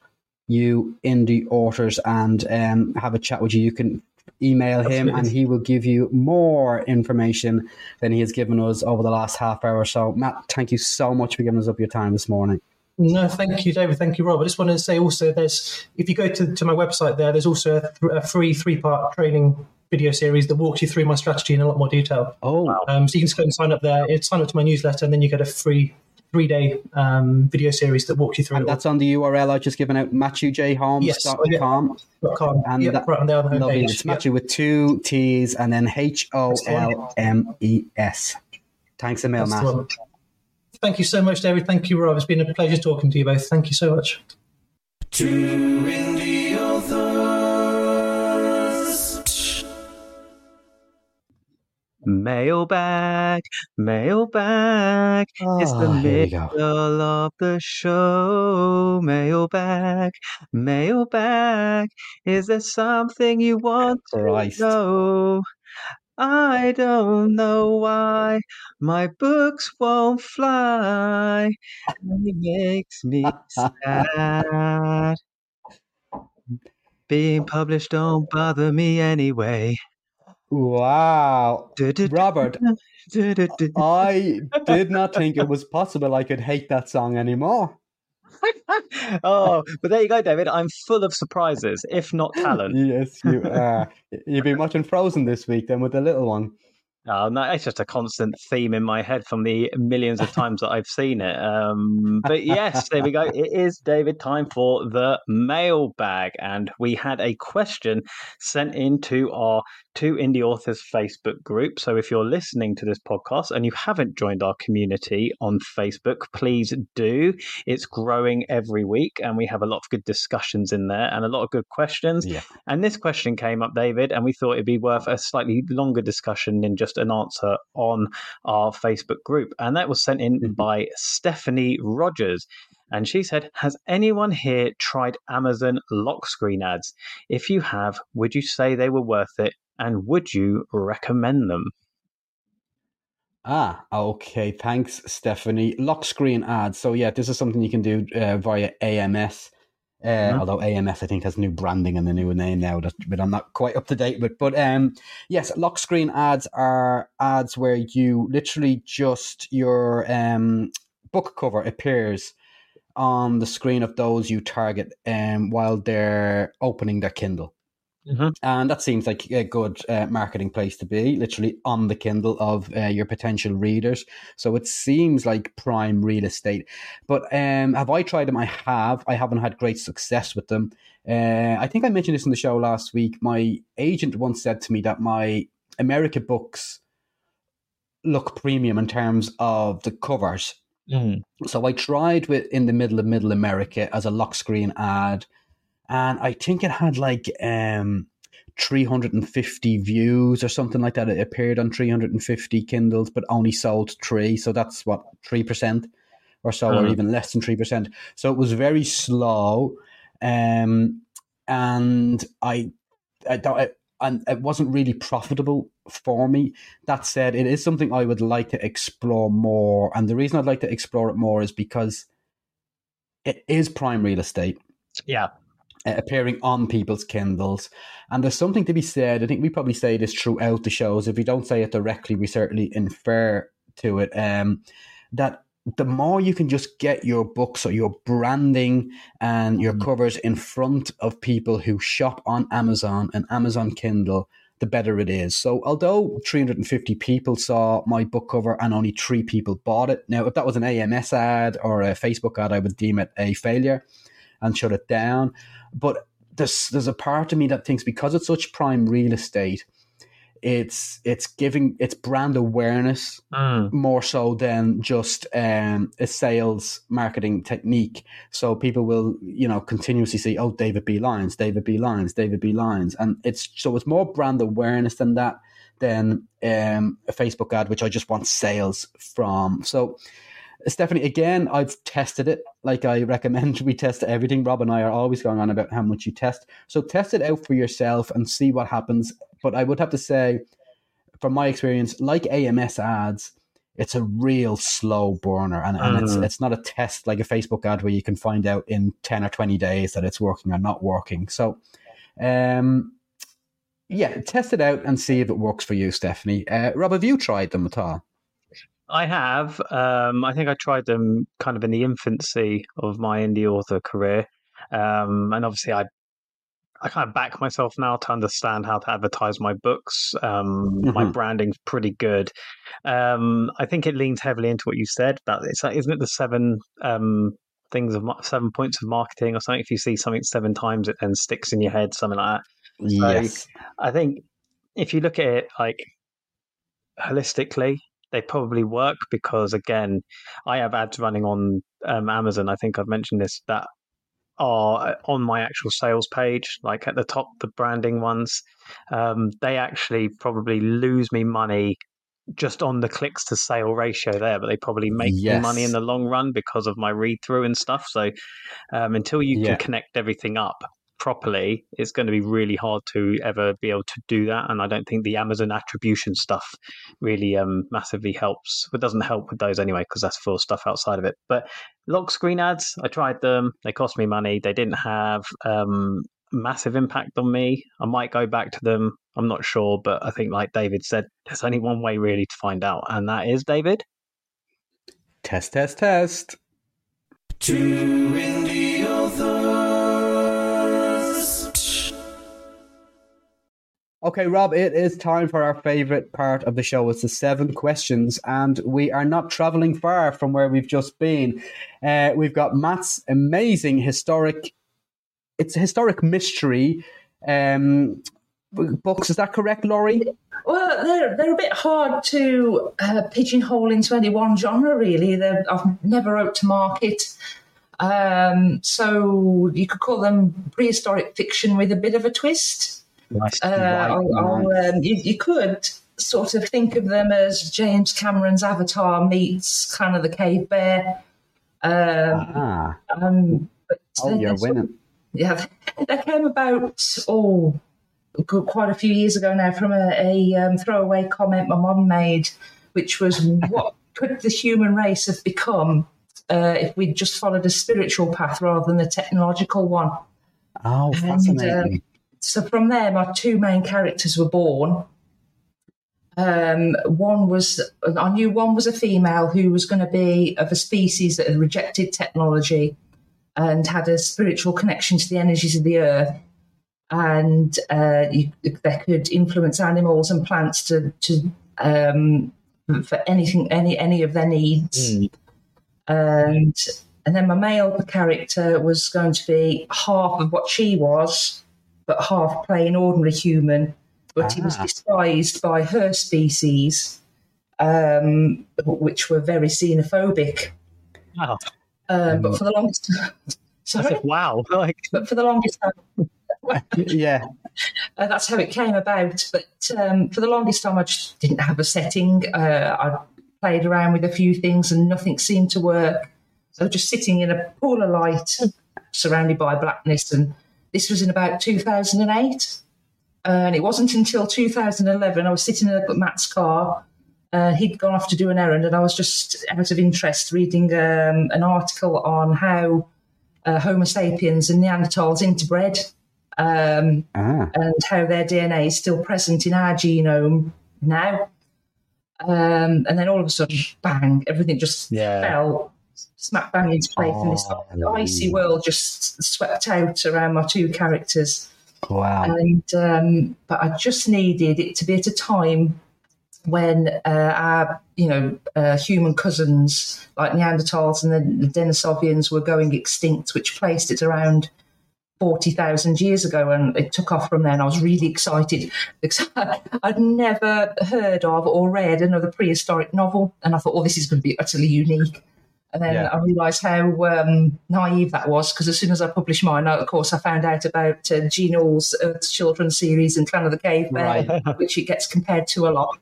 you indie authors and um, have a chat with you. You can email him and he will give you more information than he has given us over the last half hour or so. Matt, thank you so much for giving us up your time this morning. No, thank you, David. Thank you, Rob. I just wanted to say also, there's if you go to, to my website there, there's also a, th- a free three part training video series that walks you through my strategy in a lot more detail. Oh, um, so you can just go and sign up there. It's sign up to my newsletter, and then you get a free three day um, video series that walks you through. And that's on the URL I just given out, matthewjholmes.com. Yes, oh, yeah. .com. And yeah, that, right on there on the lovely. It's Matthew with two T's and then H O L M E S. Thanks a million, Matt. Thank you so much, David. Thank you, Rob. It's been a pleasure talking to you both. Thank you so much. Two indie authors. Mailbag, mailbag oh, is the middle of the show. Mailbag, mailbag. Is there something you want Christ. to know? I don't know why my books won't fly. It makes me sad. Being published don't bother me anyway. Wow. Robert, I did not think it was possible I could hate that song anymore. oh, but there you go, David. I'm full of surprises, if not talent. yes, you are. You've been watching Frozen this week, then, with the little one. Oh, no, it's just a constant theme in my head from the millions of times that I've seen it. Um, but yes, there we go. It is, David, time for the mailbag. And we had a question sent into our Two Indie Authors Facebook group. So if you're listening to this podcast and you haven't joined our community on Facebook, please do. It's growing every week and we have a lot of good discussions in there and a lot of good questions. Yeah. And this question came up, David, and we thought it'd be worth a slightly longer discussion than just an answer on our Facebook group. And that was sent in mm-hmm. by Stephanie Rogers. And she said, Has anyone here tried Amazon lock screen ads? If you have, would you say they were worth it? And would you recommend them? Ah, okay. Thanks, Stephanie. Lock screen ads. So, yeah, this is something you can do uh, via AMS. Uh, mm-hmm. Although AMS, I think, has new branding and a new name now, that, but I'm not quite up to date with. But um, yes, lock screen ads are ads where you literally just your um, book cover appears on the screen of those you target um, while they're opening their Kindle. Mm-hmm. And that seems like a good uh, marketing place to be, literally on the Kindle of uh, your potential readers. So it seems like prime real estate. But um, have I tried them? I have. I haven't had great success with them. Uh, I think I mentioned this in the show last week. My agent once said to me that my America books look premium in terms of the covers. Mm. So I tried with in the middle of Middle America as a lock screen ad and I think it had like um 350 views or something like that. It appeared on 350 Kindles, but only sold three. So that's what three percent or so, or hmm. even less than three percent. So it was very slow, um, and I, I, I, and it wasn't really profitable for me. That said, it is something I would like to explore more, and the reason I'd like to explore it more is because it is prime real estate. Yeah uh, appearing on people's Kindles. And there's something to be said. I think we probably say this throughout the shows. If we don't say it directly, we certainly infer to it um, that the more you can just get your books or your branding and your mm. covers in front of people who shop on Amazon and Amazon Kindle, the better it is. So, although 350 people saw my book cover and only three people bought it, now if that was an AMS ad or a Facebook ad, I would deem it a failure and shut it down. But there's there's a part of me that thinks because it's such prime real estate, it's it's giving it's brand awareness mm. more so than just um, a sales marketing technique. So people will you know continuously see oh David B Lyons, David B Lyons, David B Lyons, and it's so it's more brand awareness than that than um, a Facebook ad, which I just want sales from. So Stephanie, again, I've tested it. Like I recommend we test everything. Rob and I are always going on about how much you test. So test it out for yourself and see what happens. But I would have to say, from my experience, like AMS ads, it's a real slow burner and, and mm. it's it's not a test like a Facebook ad where you can find out in 10 or 20 days that it's working or not working. So um yeah, test it out and see if it works for you, Stephanie. Uh, Rob, have you tried them at all? I have. Um, I think I tried them kind of in the infancy of my indie author career, um, and obviously I I kind of back myself now to understand how to advertise my books. Um, mm-hmm. My branding's pretty good. Um, I think it leans heavily into what you said. That it's like, isn't it the seven um, things of seven points of marketing or something? If you see something seven times, it then sticks in your head, something like that. Yes. So I think if you look at it like holistically, they probably work because again, I have ads running on um, Amazon. I think I've mentioned this that are uh, on my actual sales page, like at the top, the branding ones. Um, they actually probably lose me money just on the clicks to sale ratio there, but they probably make yes. money in the long run because of my read through and stuff. So um, until you yeah. can connect everything up, properly, it's going to be really hard to ever be able to do that. And I don't think the Amazon attribution stuff really um, massively helps. It doesn't help with those anyway, because that's full stuff outside of it. But lock screen ads, I tried them. They cost me money. They didn't have um, massive impact on me. I might go back to them. I'm not sure, but I think, like David said, there's only one way really to find out, and that is David. Test, test, test. Two in the authors. Okay, Rob, it is time for our favorite part of the show. It's the seven questions, and we are not traveling far from where we've just been. Uh, we've got Matt's amazing historic it's a historic mystery um, books. Is that correct, Lori? Well, they're they're a bit hard to uh, pigeonhole into any one genre. Really, they're, I've never wrote to market, um, so you could call them prehistoric fiction with a bit of a twist. Nice. Uh, I'll, I'll, um, you, you could sort of think of them as James Cameron's Avatar meets kind of the Cave Bear. Um, um, oh, you're winning yeah, that came about oh quite a few years ago now from a, a um, throwaway comment my mum made, which was what could the human race have become uh, if we'd just followed a spiritual path rather than a technological one. Oh, fascinating. And, uh, so from there, my two main characters were born. Um, one was, I knew one was a female who was going to be of a species that had rejected technology and had a spiritual connection to the energies of the earth. And uh, you, they could influence animals and plants to, to um, for anything, any any of their needs. Mm. And and then my male character was going to be half of what she was, but half plain ordinary human. But ah. he was ah. despised by her species, um, which were very xenophobic. Wow. Um, but for the longest time, sorry, wow, like, but for the longest time, yeah, uh, that's how it came about. But um, for the longest time, I just didn't have a setting. Uh, I played around with a few things, and nothing seemed to work. So just sitting in a pool of light, surrounded by blackness, and this was in about 2008. And it wasn't until 2011 I was sitting in Matt's car uh, he'd gone off to do an errand, and I was just out of interest reading um, an article on how uh, Homo sapiens and Neanderthals interbred, um, ah. and how their DNA is still present in our genome now. Um, and then all of a sudden, bang! Everything just yeah. fell smack bang into place, oh, and this icy world just swept out around my two characters. Wow! And um, but I just needed it to be at a time when uh, our you know uh, human cousins like Neanderthals and the, the Denisovians were going extinct, which placed it around forty thousand years ago, and it took off from there. And I was really excited because I'd never heard of or read another prehistoric novel, and I thought, "Oh, this is going to be utterly unique." And then yeah. I realised how um, naive that was because as soon as I published mine, of course, I found out about uh, Jean Auel's Earth's Children series and Clan of the Cave Bear, right. which it gets compared to a lot.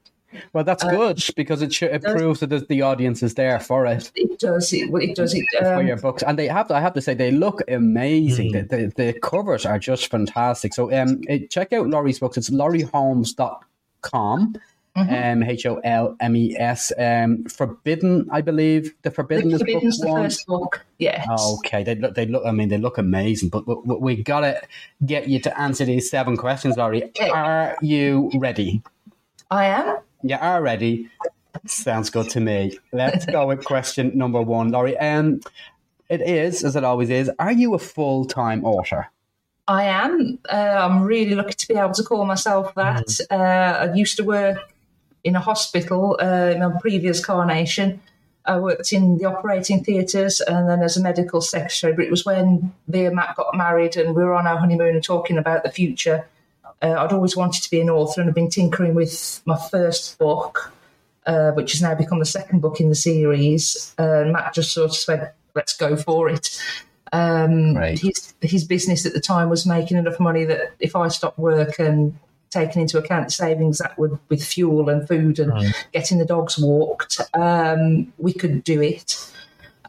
Well, that's uh, good because it, sh- it proves that the audience is there for it. It does. It, it does. It um, for your books, and they have. To, I have to say, they look amazing. Mm-hmm. The, the, the covers are just fantastic. So, um, check out Lori's books. It's loriholmes.com. Mm-hmm. Um, H O L M E S. Um, Forbidden, I believe. The Forbidden the is book the one. first book. Yeah. okay, they look. They look. I mean, they look amazing. But, but we gotta get you to answer these seven questions, Lori. Are you ready? I am. You are ready. Sounds good to me. Let's go with question number one, Lori. Um, it is, as it always is, are you a full time author? I am. Uh, I'm really lucky to be able to call myself that. Mm. Uh, I used to work in a hospital uh, in my previous carnation. I worked in the operating theatres and then as a medical secretary. But it was when me and Matt got married and we were on our honeymoon and talking about the future uh, I'd always wanted to be an author and I've been tinkering with my first book, uh, which has now become the second book in the series. Uh, Matt just sort of said, let's go for it. Um, right. his, his business at the time was making enough money that if I stopped work and taking into account the savings that would with fuel and food and right. getting the dogs walked, um, we could do it.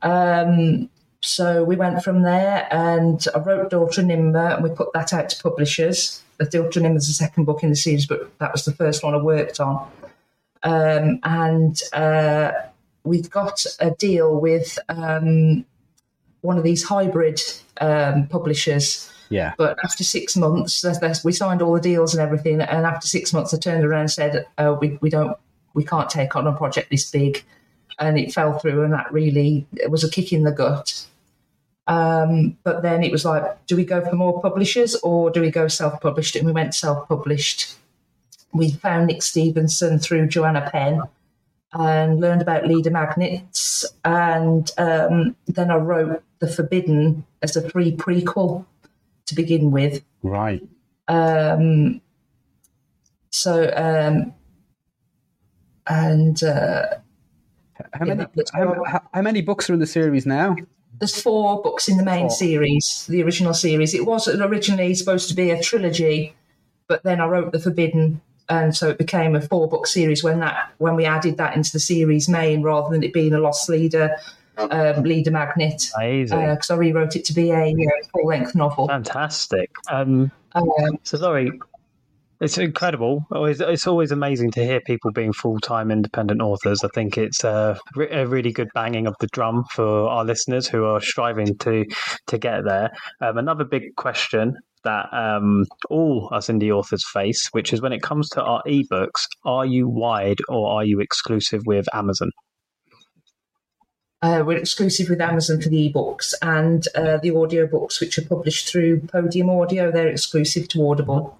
Um, so we went from there and I wrote Daughter Ninmah and we put that out to publishers. The Daughter Ninmah is the second book in the series, but that was the first one I worked on. Um, and uh, we've got a deal with um, one of these hybrid um, publishers Yeah. But after six months, we signed all the deals and everything. And after six months, I turned around and said, oh, we, we don't, we can't take on a project this big. And it fell through. And that really, it was a kick in the gut. Um, but then it was like, do we go for more publishers or do we go self published? And we went self published. We found Nick Stephenson through Joanna Penn and learned about leader magnets. And um, then I wrote The Forbidden as a free prequel to begin with. Right. Um, so, um, and uh, how many how, how, many books are in the series now? There's four books in the main four. series, the original series. It was originally supposed to be a trilogy, but then I wrote The Forbidden and so it became a four book series when that when we added that into the series main rather than it being a loss leader um, leader magnet because uh, I rewrote it to be a you know, full length novel. Fantastic. Um, um, so Lori, it's incredible. It's always amazing to hear people being full time independent authors. I think it's a, a, really good banging of the drum for our listeners who are striving to to get there. Um, another big question that um, all us indie authors face, which is when it comes to our ebooks, are you wide or are you exclusive with Amazon? Uh, we're exclusive with Amazon for the ebooks and uh, the audiobooks, which are published through Podium Audio. They're exclusive to Audible.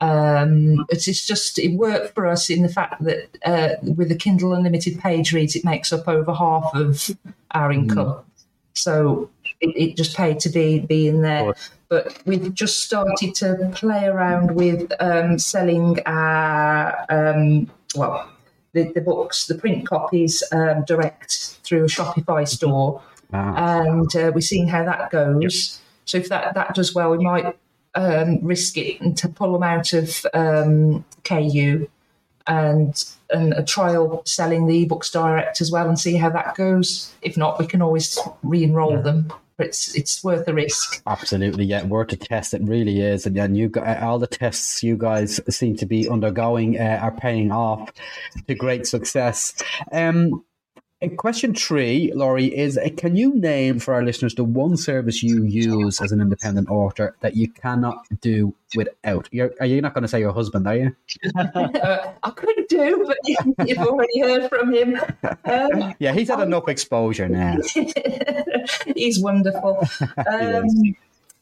Um, it's, it's, just it worked for us in the fact that uh, with the Kindle Unlimited page reads, it makes up over half of our income. Mm. So it, it, just paid to be be in there but we've just started to play around with um, selling our um, well the, the, books, the print copies um, direct through a Shopify store, wow. and uh, we're seeing how that goes. Yep. So if that that does well, we might um, risk it and to pull them out of um, KU and and a trial selling the ebooks direct as well and see how that goes. If not, we can always re-enroll yeah. them it's it's worth the risk. Absolutely, yeah, worth a test. It really is, and then you got all the tests you guys seem to be undergoing uh, are paying off to great success. Um, question three, Lori, is uh, can you name for our listeners the one service you use as an independent author that you cannot do without? You're, are you not going to say your husband, are you? uh, I could do, but you've already heard from him. Um, yeah, he's had enough exposure now. he's wonderful. Um,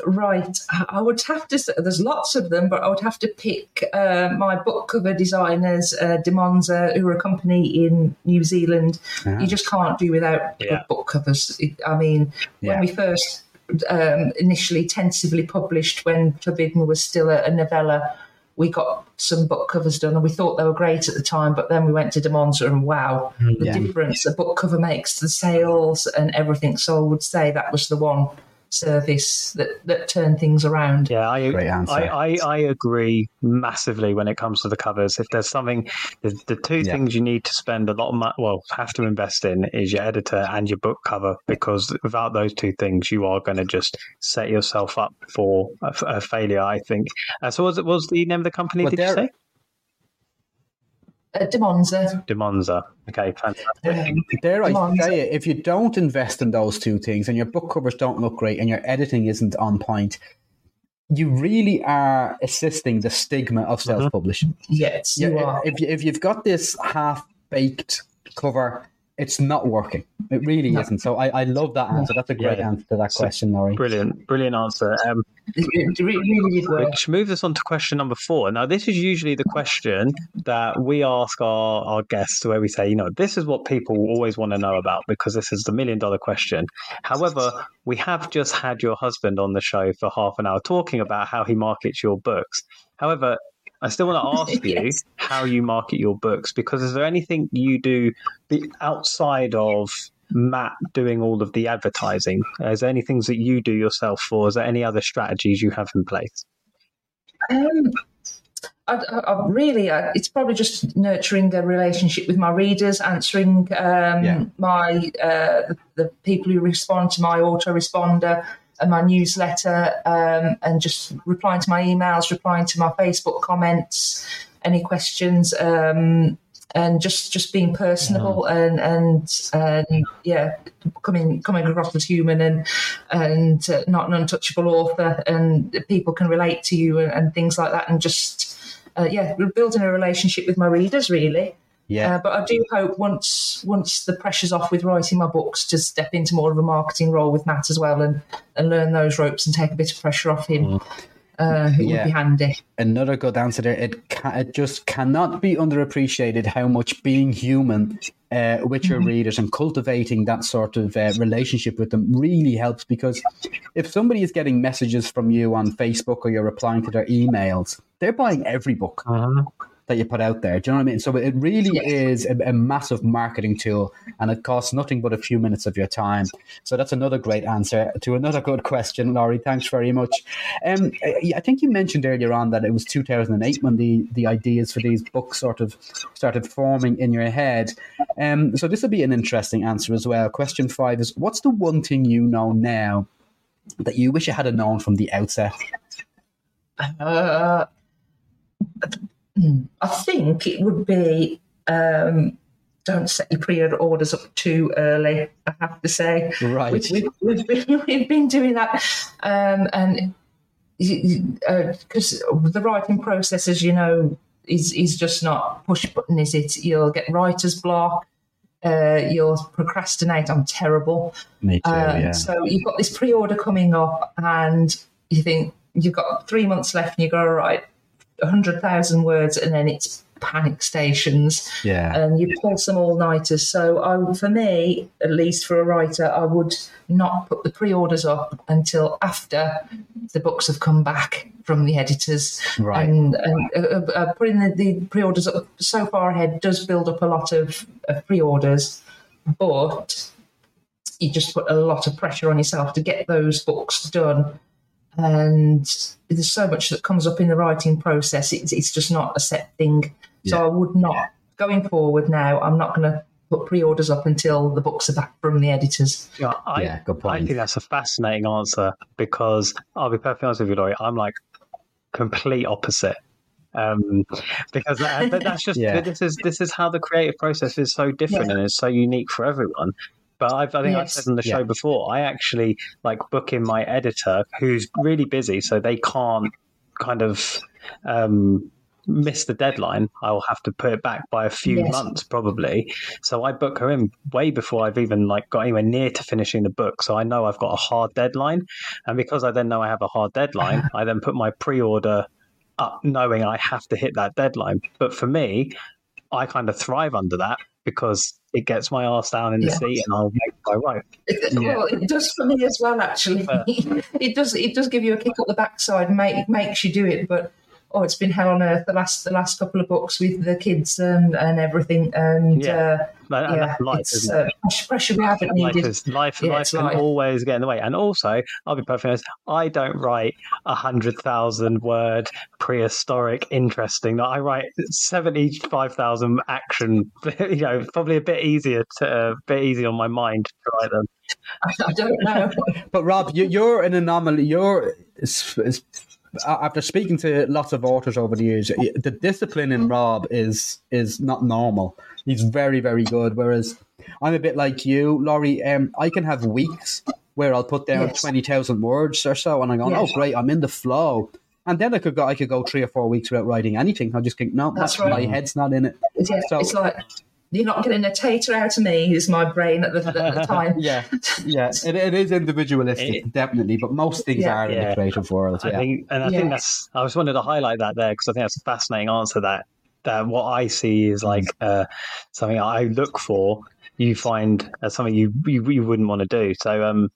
Right. I would have to say, there's lots of them, but I would have to pick uh, my book cover designers, uh, Damonza, who are a company in New Zealand. You just can't do without yeah. book covers. I mean, yeah. when we first um, initially tentatively published, when Forbidden was still a, a, novella, we got some book covers done and we thought they were great at the time, but then we went to Damonza and wow, mm, the yeah. difference a book cover makes to the sales and everything. So I would say that was the one service that, that turn things around. Yeah, I, I, I, I, agree massively when it comes to the covers. If there's something, the, the two yeah. things you need to spend a lot of money, well, have to invest in is your editor and your book cover, because without those two things, you are going to just set yourself up for a, a failure, I think. Uh, so, was it was the name of the company, did you say? Uh, Damonza. Damonza. Okay, fantastic. Dare I say it, if you don't invest in those two things and your book covers don't look great and your editing isn't on point, you really are assisting the stigma of mm-hmm. self publishing. Yes, you are. If, if you've got this half baked cover it's not working. It really no. isn't. So I, I love that answer. That's a great yeah. answer to that so question, Lori. Brilliant, brilliant answer. Um, which moves us on to question number four. Now, this is usually the question that we ask our, our guests where we say, you know, this is what people always want to know about because this is the million dollar question. However, we have just had your husband on the show for half an hour talking about how he markets your books. However, I still want to ask you how you market your books because is there anything you do outside of Matt doing all of the advertising? Is there any things that you do yourself for? Is there any other strategies you have in place? Um, I, I really, I, it's probably just nurturing a relationship with my readers, answering um, yeah. my uh, the, the, people who respond to my autoresponder, and my newsletter um, and just replying to my emails, replying to my Facebook comments, any questions. Um, and just just being personable yeah. and and and yeah, coming coming across as human and and uh, not an untouchable author, and people can relate to you and, and things like that, and just uh, yeah, building a relationship with my readers really. Yeah. Uh, but I do hope once once the pressure's off with writing my books to step into more of a marketing role with Matt as well and, and learn those ropes and take a bit of pressure off him. Mm. Uh, it yeah. would be handy. Another good answer there. It ca- it just cannot be underappreciated how much being human uh, with your mm-hmm. readers and cultivating that sort of uh, relationship with them really helps because if somebody is getting messages from you on Facebook or you're replying to their emails, they're buying every book. Uh-huh that you put out there. Do you know what I mean? So it really yes. is a, a, massive marketing tool and it costs nothing but a few minutes of your time. So that's another great answer to another good question, Lori. Thanks very much. Um, I think you mentioned earlier on that it was 2008 when the, the ideas for these books sort of started forming in your head. Um, so this will be an interesting answer as well. Question five is What's the one thing you know now that you wish you had known from the outset? Uh, I think it would be um, don't set your pre-orders up too early. I have to say, right? We've, we've, we've, been, we've been, doing that, um, and because uh, the writing process, as you know, is is just not push button, is it? You'll get writer's block. Uh, you'll procrastinate. I'm terrible. Me too. Um, yeah. So you've got this pre-order coming up, and you think you've got three months left, and you go, all right, 100,000 words and then it's panic stations. Yeah. And you pull some all nighters. So, I, for me, at least for a writer, I would not put the pre orders up until after the books have come back from the editors. Right. And, and uh, uh, putting the, the pre orders up so far ahead does build up a lot of, of pre orders, but you just put a lot of pressure on yourself to get those books done and there's so much that comes up in the writing process. It's, it's just not a set thing. So. I would not going forward now. I'm not going to put pre-orders up until the books are back from the editors. Yeah, I, yeah, good point. I think that's a fascinating answer because I'll be perfectly honest with you, Lori. I'm like complete opposite. Um, because that, that's just yeah. this is this is how the creative process is so different yeah. and it's so unique for everyone. But I've, i think yes. I've said on the show yeah. before, I actually like book in my editor who's really busy, so they can't kind of um, miss the deadline. I will have to put it back by a few yes. months probably. So I book her in way before I've even like got anywhere near to finishing the book. So I know I've got a hard deadline, and because I then know I have a hard deadline, I then put my pre-order up, knowing I have to hit that deadline. But for me, I kind of thrive under that because it gets my ass down in the yeah. seat and I'll make my right. Yeah. Well, it does for me as well. Actually, it does. It does give you a kick up the backside, make makes you do it. But oh, it's been hell on earth the last the last couple of books with the kids and and everything. And yeah, uh, yeah life, it's uh, pressure we haven't needed. Life, life, yeah, life can life. always get in the way. And also, I'll be perfectly honest, I don't write a hundred thousand word prehistoric interesting. I write seventy five thousand action. You know, probably a bit easier to a uh, bit easier on my mind to write them. I don't know. but Rob, you, are an anomaly. You're after speaking to lots of authors over the years, the discipline in Rob is is not normal. He's very very good. Whereas I'm a bit like you, Lori. Um, I can have weeks where I'll put down yes. twenty thousand words or so, and I'm going, yes. oh great, I'm in the flow. And then I could go, I could go three or four weeks without writing anything. I just think, no, that's, right. my head's not in it. Yeah, so, it's like you're not getting a tater out of me, who's my brain at the, at the time. yeah, yeah, it, it is individualistic, it, definitely, but most things yeah, are yeah. in the creative world. I think, and I yeah. think that's. I just wanted to highlight that there because I think that's a fascinating answer. That that what I see is like mm. uh, something I look for. You find as something you, you, you wouldn't want to do. So um,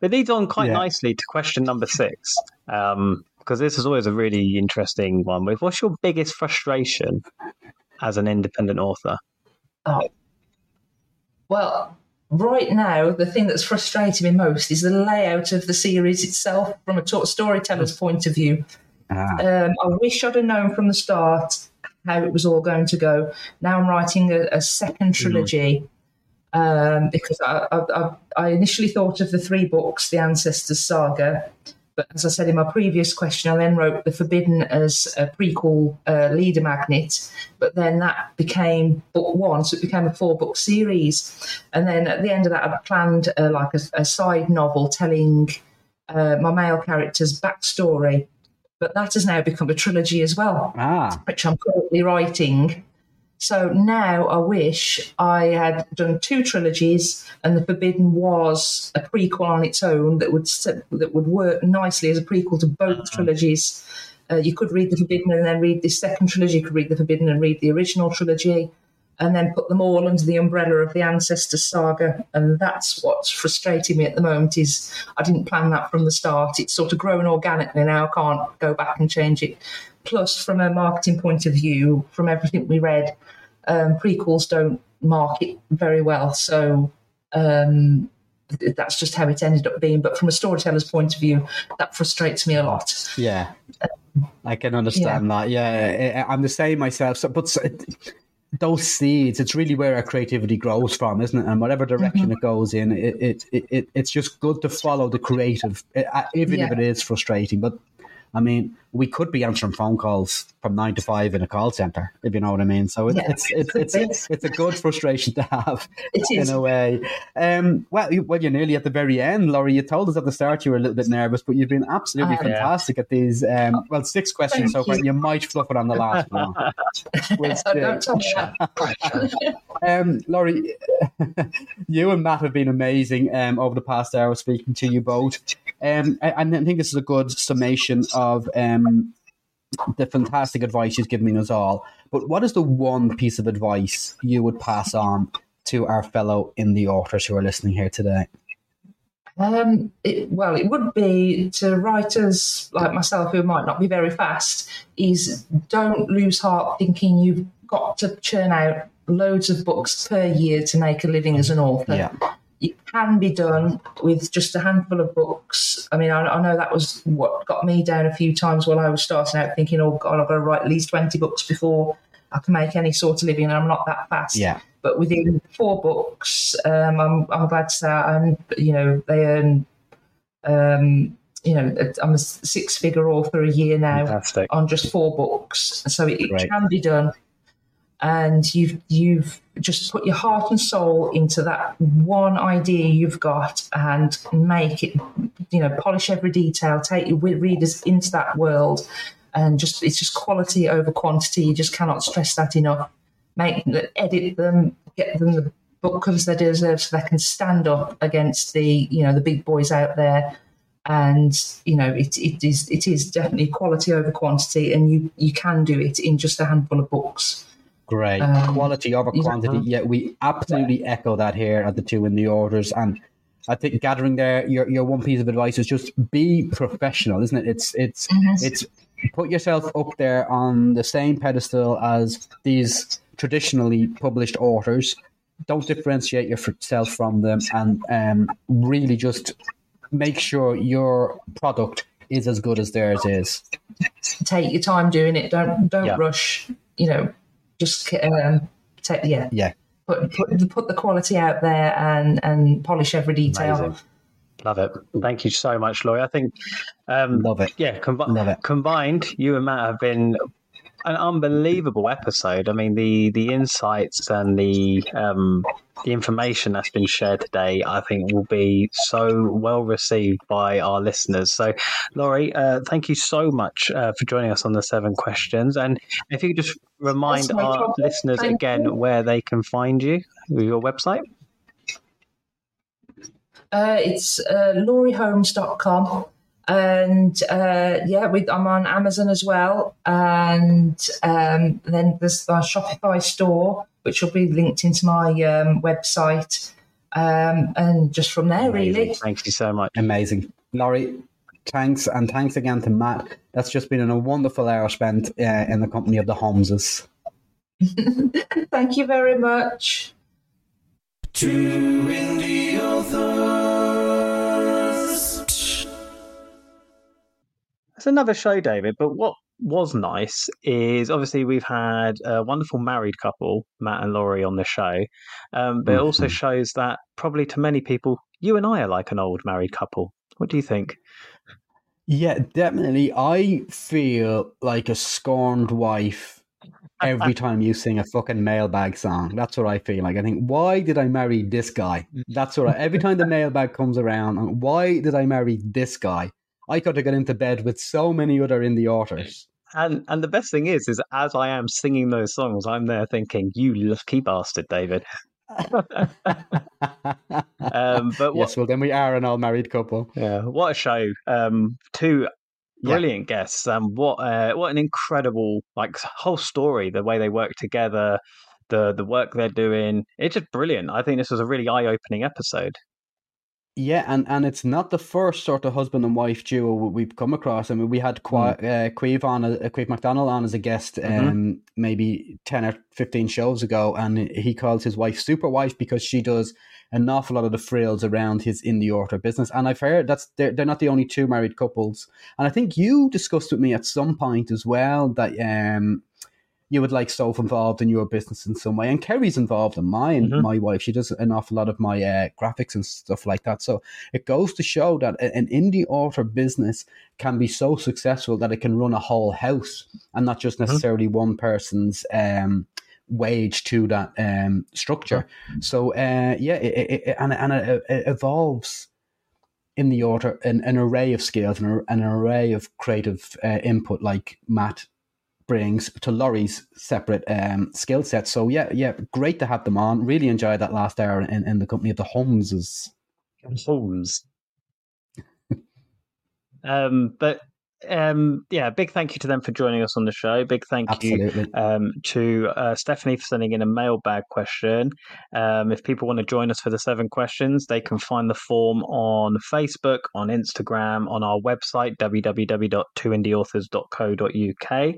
it leads on quite nicely to question number six. Um, because this is always a really interesting one. With what's your biggest frustration as an independent author? Oh. Well, right now, the thing that's frustrating me most is the layout of the series itself from a storyteller's point of view. Ah. Um, I wish I'd have known from the start how it was all going to go. Now I'm writing a, a second mm-hmm. trilogy mm. um, because I, I, I, initially thought of the three books, the Ancestors Saga, But as I said in my previous question, I then wrote The Forbidden as a prequel uh, leader magnet, but then that became book one, so it became a four book series. And then at the end of that, I planned uh, like a, a, side novel telling uh, my male character's backstory. But that has now become a trilogy as well, ah. which I'm currently writing. So now I wish I had done two trilogies, and The Forbidden was a prequel on its own that would that would work nicely as a prequel to both uh-huh. trilogies. Uh, you could read The Forbidden and then read the second trilogy. You could read The Forbidden and read the original trilogy, and then put them all under the umbrella of the Ancestors saga. And that's what's frustrating me at the moment is I didn't plan that from the start. It's sort of grown organically now. I can't go back and change it. Plus, from a marketing point of view, from everything we read, um, prequels don't market very well. So um, that's just how it ended up being. But from a storyteller's point of view, that frustrates me a lot. Yeah. I can understand yeah. that. Yeah, I'm the same myself. So, but those seeds, it's really where our creativity grows from, isn't it? And whatever direction mm-hmm. it goes in, it, it, it, it's just good to follow the creative, even yeah. if it is frustrating. But I mean, we could be answering phone calls from nine to five in a call center, if you know what I mean. So it, yeah, it's it's it's, it's, it's a good frustration to have in a way. Um, well, you, well, you're nearly at the very end, Lori. You told us at the start you were a little bit nervous, but you've been absolutely fantastic yeah. at these. Um, well, six questions Thank so far. You. you might fluff it on the last one. um, Lori, you and Matt have been amazing um, over the past hour speaking to you both. Um, I, I think this is a good summation of um, the fantastic advice she's given us all. But what is the one piece of advice you would pass on to our fellow indie authors who are listening here today? Um, it, well, it would be to writers like myself who might not be very fast. Is don't lose heart thinking you've got to churn out loads of books per year to make a living as an author. Yeah it can be done with just a handful of books. I mean, I, I, know that was what got me down a few times while I was starting out, thinking, "Oh God, I've got to write at least twenty books before I can make any sort of living." And I'm not that fast. Yeah. But within four books, um, I'm, I'm glad to say, and you know, they earn. Um, you know, I'm a six-figure author a year now Fantastic. on just four books, so it, it can be done and you've you've just put your heart and soul into that one idea you've got and make it you know polish every detail take your readers into that world and just it's just quality over quantity. You just cannot stress that enough. Make edit them get them the book covers they deserve so they can stand up against the you know the big boys out there. And you know it, it is it is definitely quality over quantity and you you can do it in just a handful of books Great. Um, Quality over quantity. Yeah, we absolutely yeah. echo that here at the two in the orders. And I think gathering there, your your one piece of advice is just be professional, isn't it? It's it's mm-hmm. it's put yourself up there on the same pedestal as these traditionally published authors. Don't differentiate yourself from them, and um, really just make sure your product is as good as theirs is. Take your time doing it. Don't don't yeah. rush. You know, just um, take, yeah, yeah. Put, put put the quality out there and and polish every detail. Amazing. Love it. Thank you so much, Lori. I think, um, love it. Yeah, com- love it. Combined, you and Matt have been an unbelievable episode. I mean, the the insights and the um, the information that's been shared today, I think, will be so well received by our listeners. So, Lori, uh, thank you so much uh, for joining us on the seven questions. And if you could just remind our problem. listeners thank again you. where they can find you your website. Uh, it's uh, loriholmes.com and uh, yeah, we, I'm on Amazon as well, and um, then there's our Shopify store, which will be linked into my um, website, um, and just from there, Amazing. really. Thank you so much. Amazing, Lori. Thanks, and thanks again to Matt. That's just been a wonderful hour spent uh, in the company of the Holmeses. Thank you very much. Two indie authors. It's another show, David. But what was nice is obviously we've had a wonderful married couple, Matt and Lori, on the show. Um, but mm-hmm. it also mm-hmm. shows that probably to many people, you and I are like an old married couple. What do you think? Yeah, definitely. I feel like a scorned wife every time you sing a fucking mailbag song. That's what I feel like. I think, why did I marry this guy? That's what I, every time the mailbag comes around, why did I marry this guy? I could have got into bed with so many other indie authors. And and the best thing is, is as I am singing those songs, I'm there thinking, "You lucky bastard, David." um, but what, yes, well, then we are an all married couple. Yeah, what a show! Um, two brilliant yeah. guests. Um, what uh, what an incredible like whole story. The way they work together, the the work they're doing. It's just brilliant. I think this was a really eye opening episode. Yeah, and, and it's not the first sort of husband and wife duo we've come across. I mean, we had Qu- mm. uh, on, uh, McDonald on as a guest mm-hmm. um, maybe 10 or 15 shows ago, and he calls his wife super wife because she does an awful lot of the frills around his indie author business. And I've heard that's they're, they're not the only two married couples. And I think you discussed with me at some point as well that um, you would like Soph involved in your business in some way. And Kerry's involved in mine, mm-hmm. my wife. She does an awful lot of my uh, graphics and stuff like that. So it goes to show that an indie author business can be so successful that it can run a whole house and not just mm-hmm. necessarily mm-hmm. one person's um, wage to that um, structure. So uh, yeah, it, it, and, and it, it, evolves in the author an, an array of skills and an array of creative uh, input like Matt brings to Lori's separate um, skill set. So yeah, yeah, great to have them on. Really enjoyed that last hour in, in the company of the Holmeses. Holmes. um, but um, yeah, big thank you to them for joining us on the show. Big thank Absolutely. you um, to uh, Stephanie for sending in a mailbag question. Um, if people want to join us for the seven questions, they can find the form on Facebook, on Instagram, on our website, www.twoindieauthors.co.uk.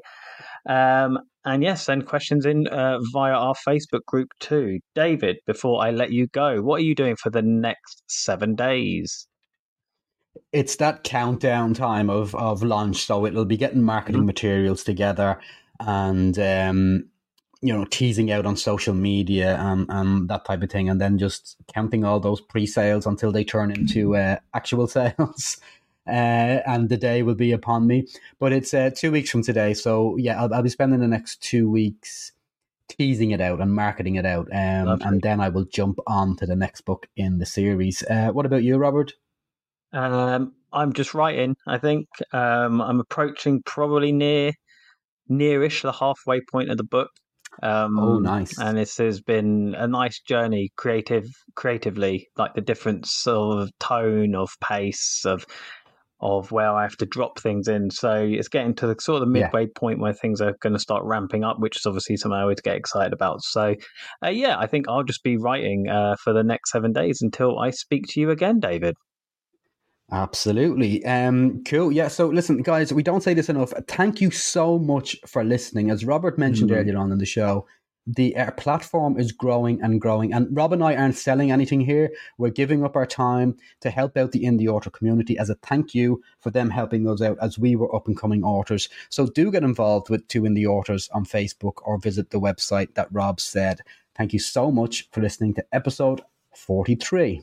Um, and yes, send questions in uh, via our Facebook group too. David, before I let you go, what are you doing for the next seven days? It's that countdown time of, of launch. So it'll be getting marketing mm-hmm. materials together and, um, you know, teasing out on social media and, and that type of thing. And then just counting all those pre sales until they turn into uh, actual sales uh, and the day will be upon me. But it's uh, two weeks from today, so yeah, I'll, I'll, be spending the next two weeks teasing it out and marketing it out, um, and then I will jump on to the next book in the series. Uh, what about you, Robert? Um, I'm just writing. I think um, I'm approaching probably near nearish the halfway point of the book. Um, oh, nice! And this has been a nice journey, creative, creatively, like the different sort of tone of pace of of where I have to drop things in. So it's getting to the sort of the midway yeah. point where things are going to start ramping up, which is obviously something I always get excited about. So, uh, yeah, I think I'll just be writing uh, for the next seven days until I speak to you again, David. Absolutely. Um, cool. Yeah. So, listen, guys, we don't say this enough. Thank you so much for listening. As Robert mentioned mm-hmm. earlier on in the show, the uh, platform is growing and growing. And Rob and I aren't selling anything here. We're giving up our time to help out the indie author community as a thank you for them helping us out as we were up and coming authors. So do get involved with Two Indie Authors on Facebook or visit the website that Rob said. Thank you so much for listening to episode 43.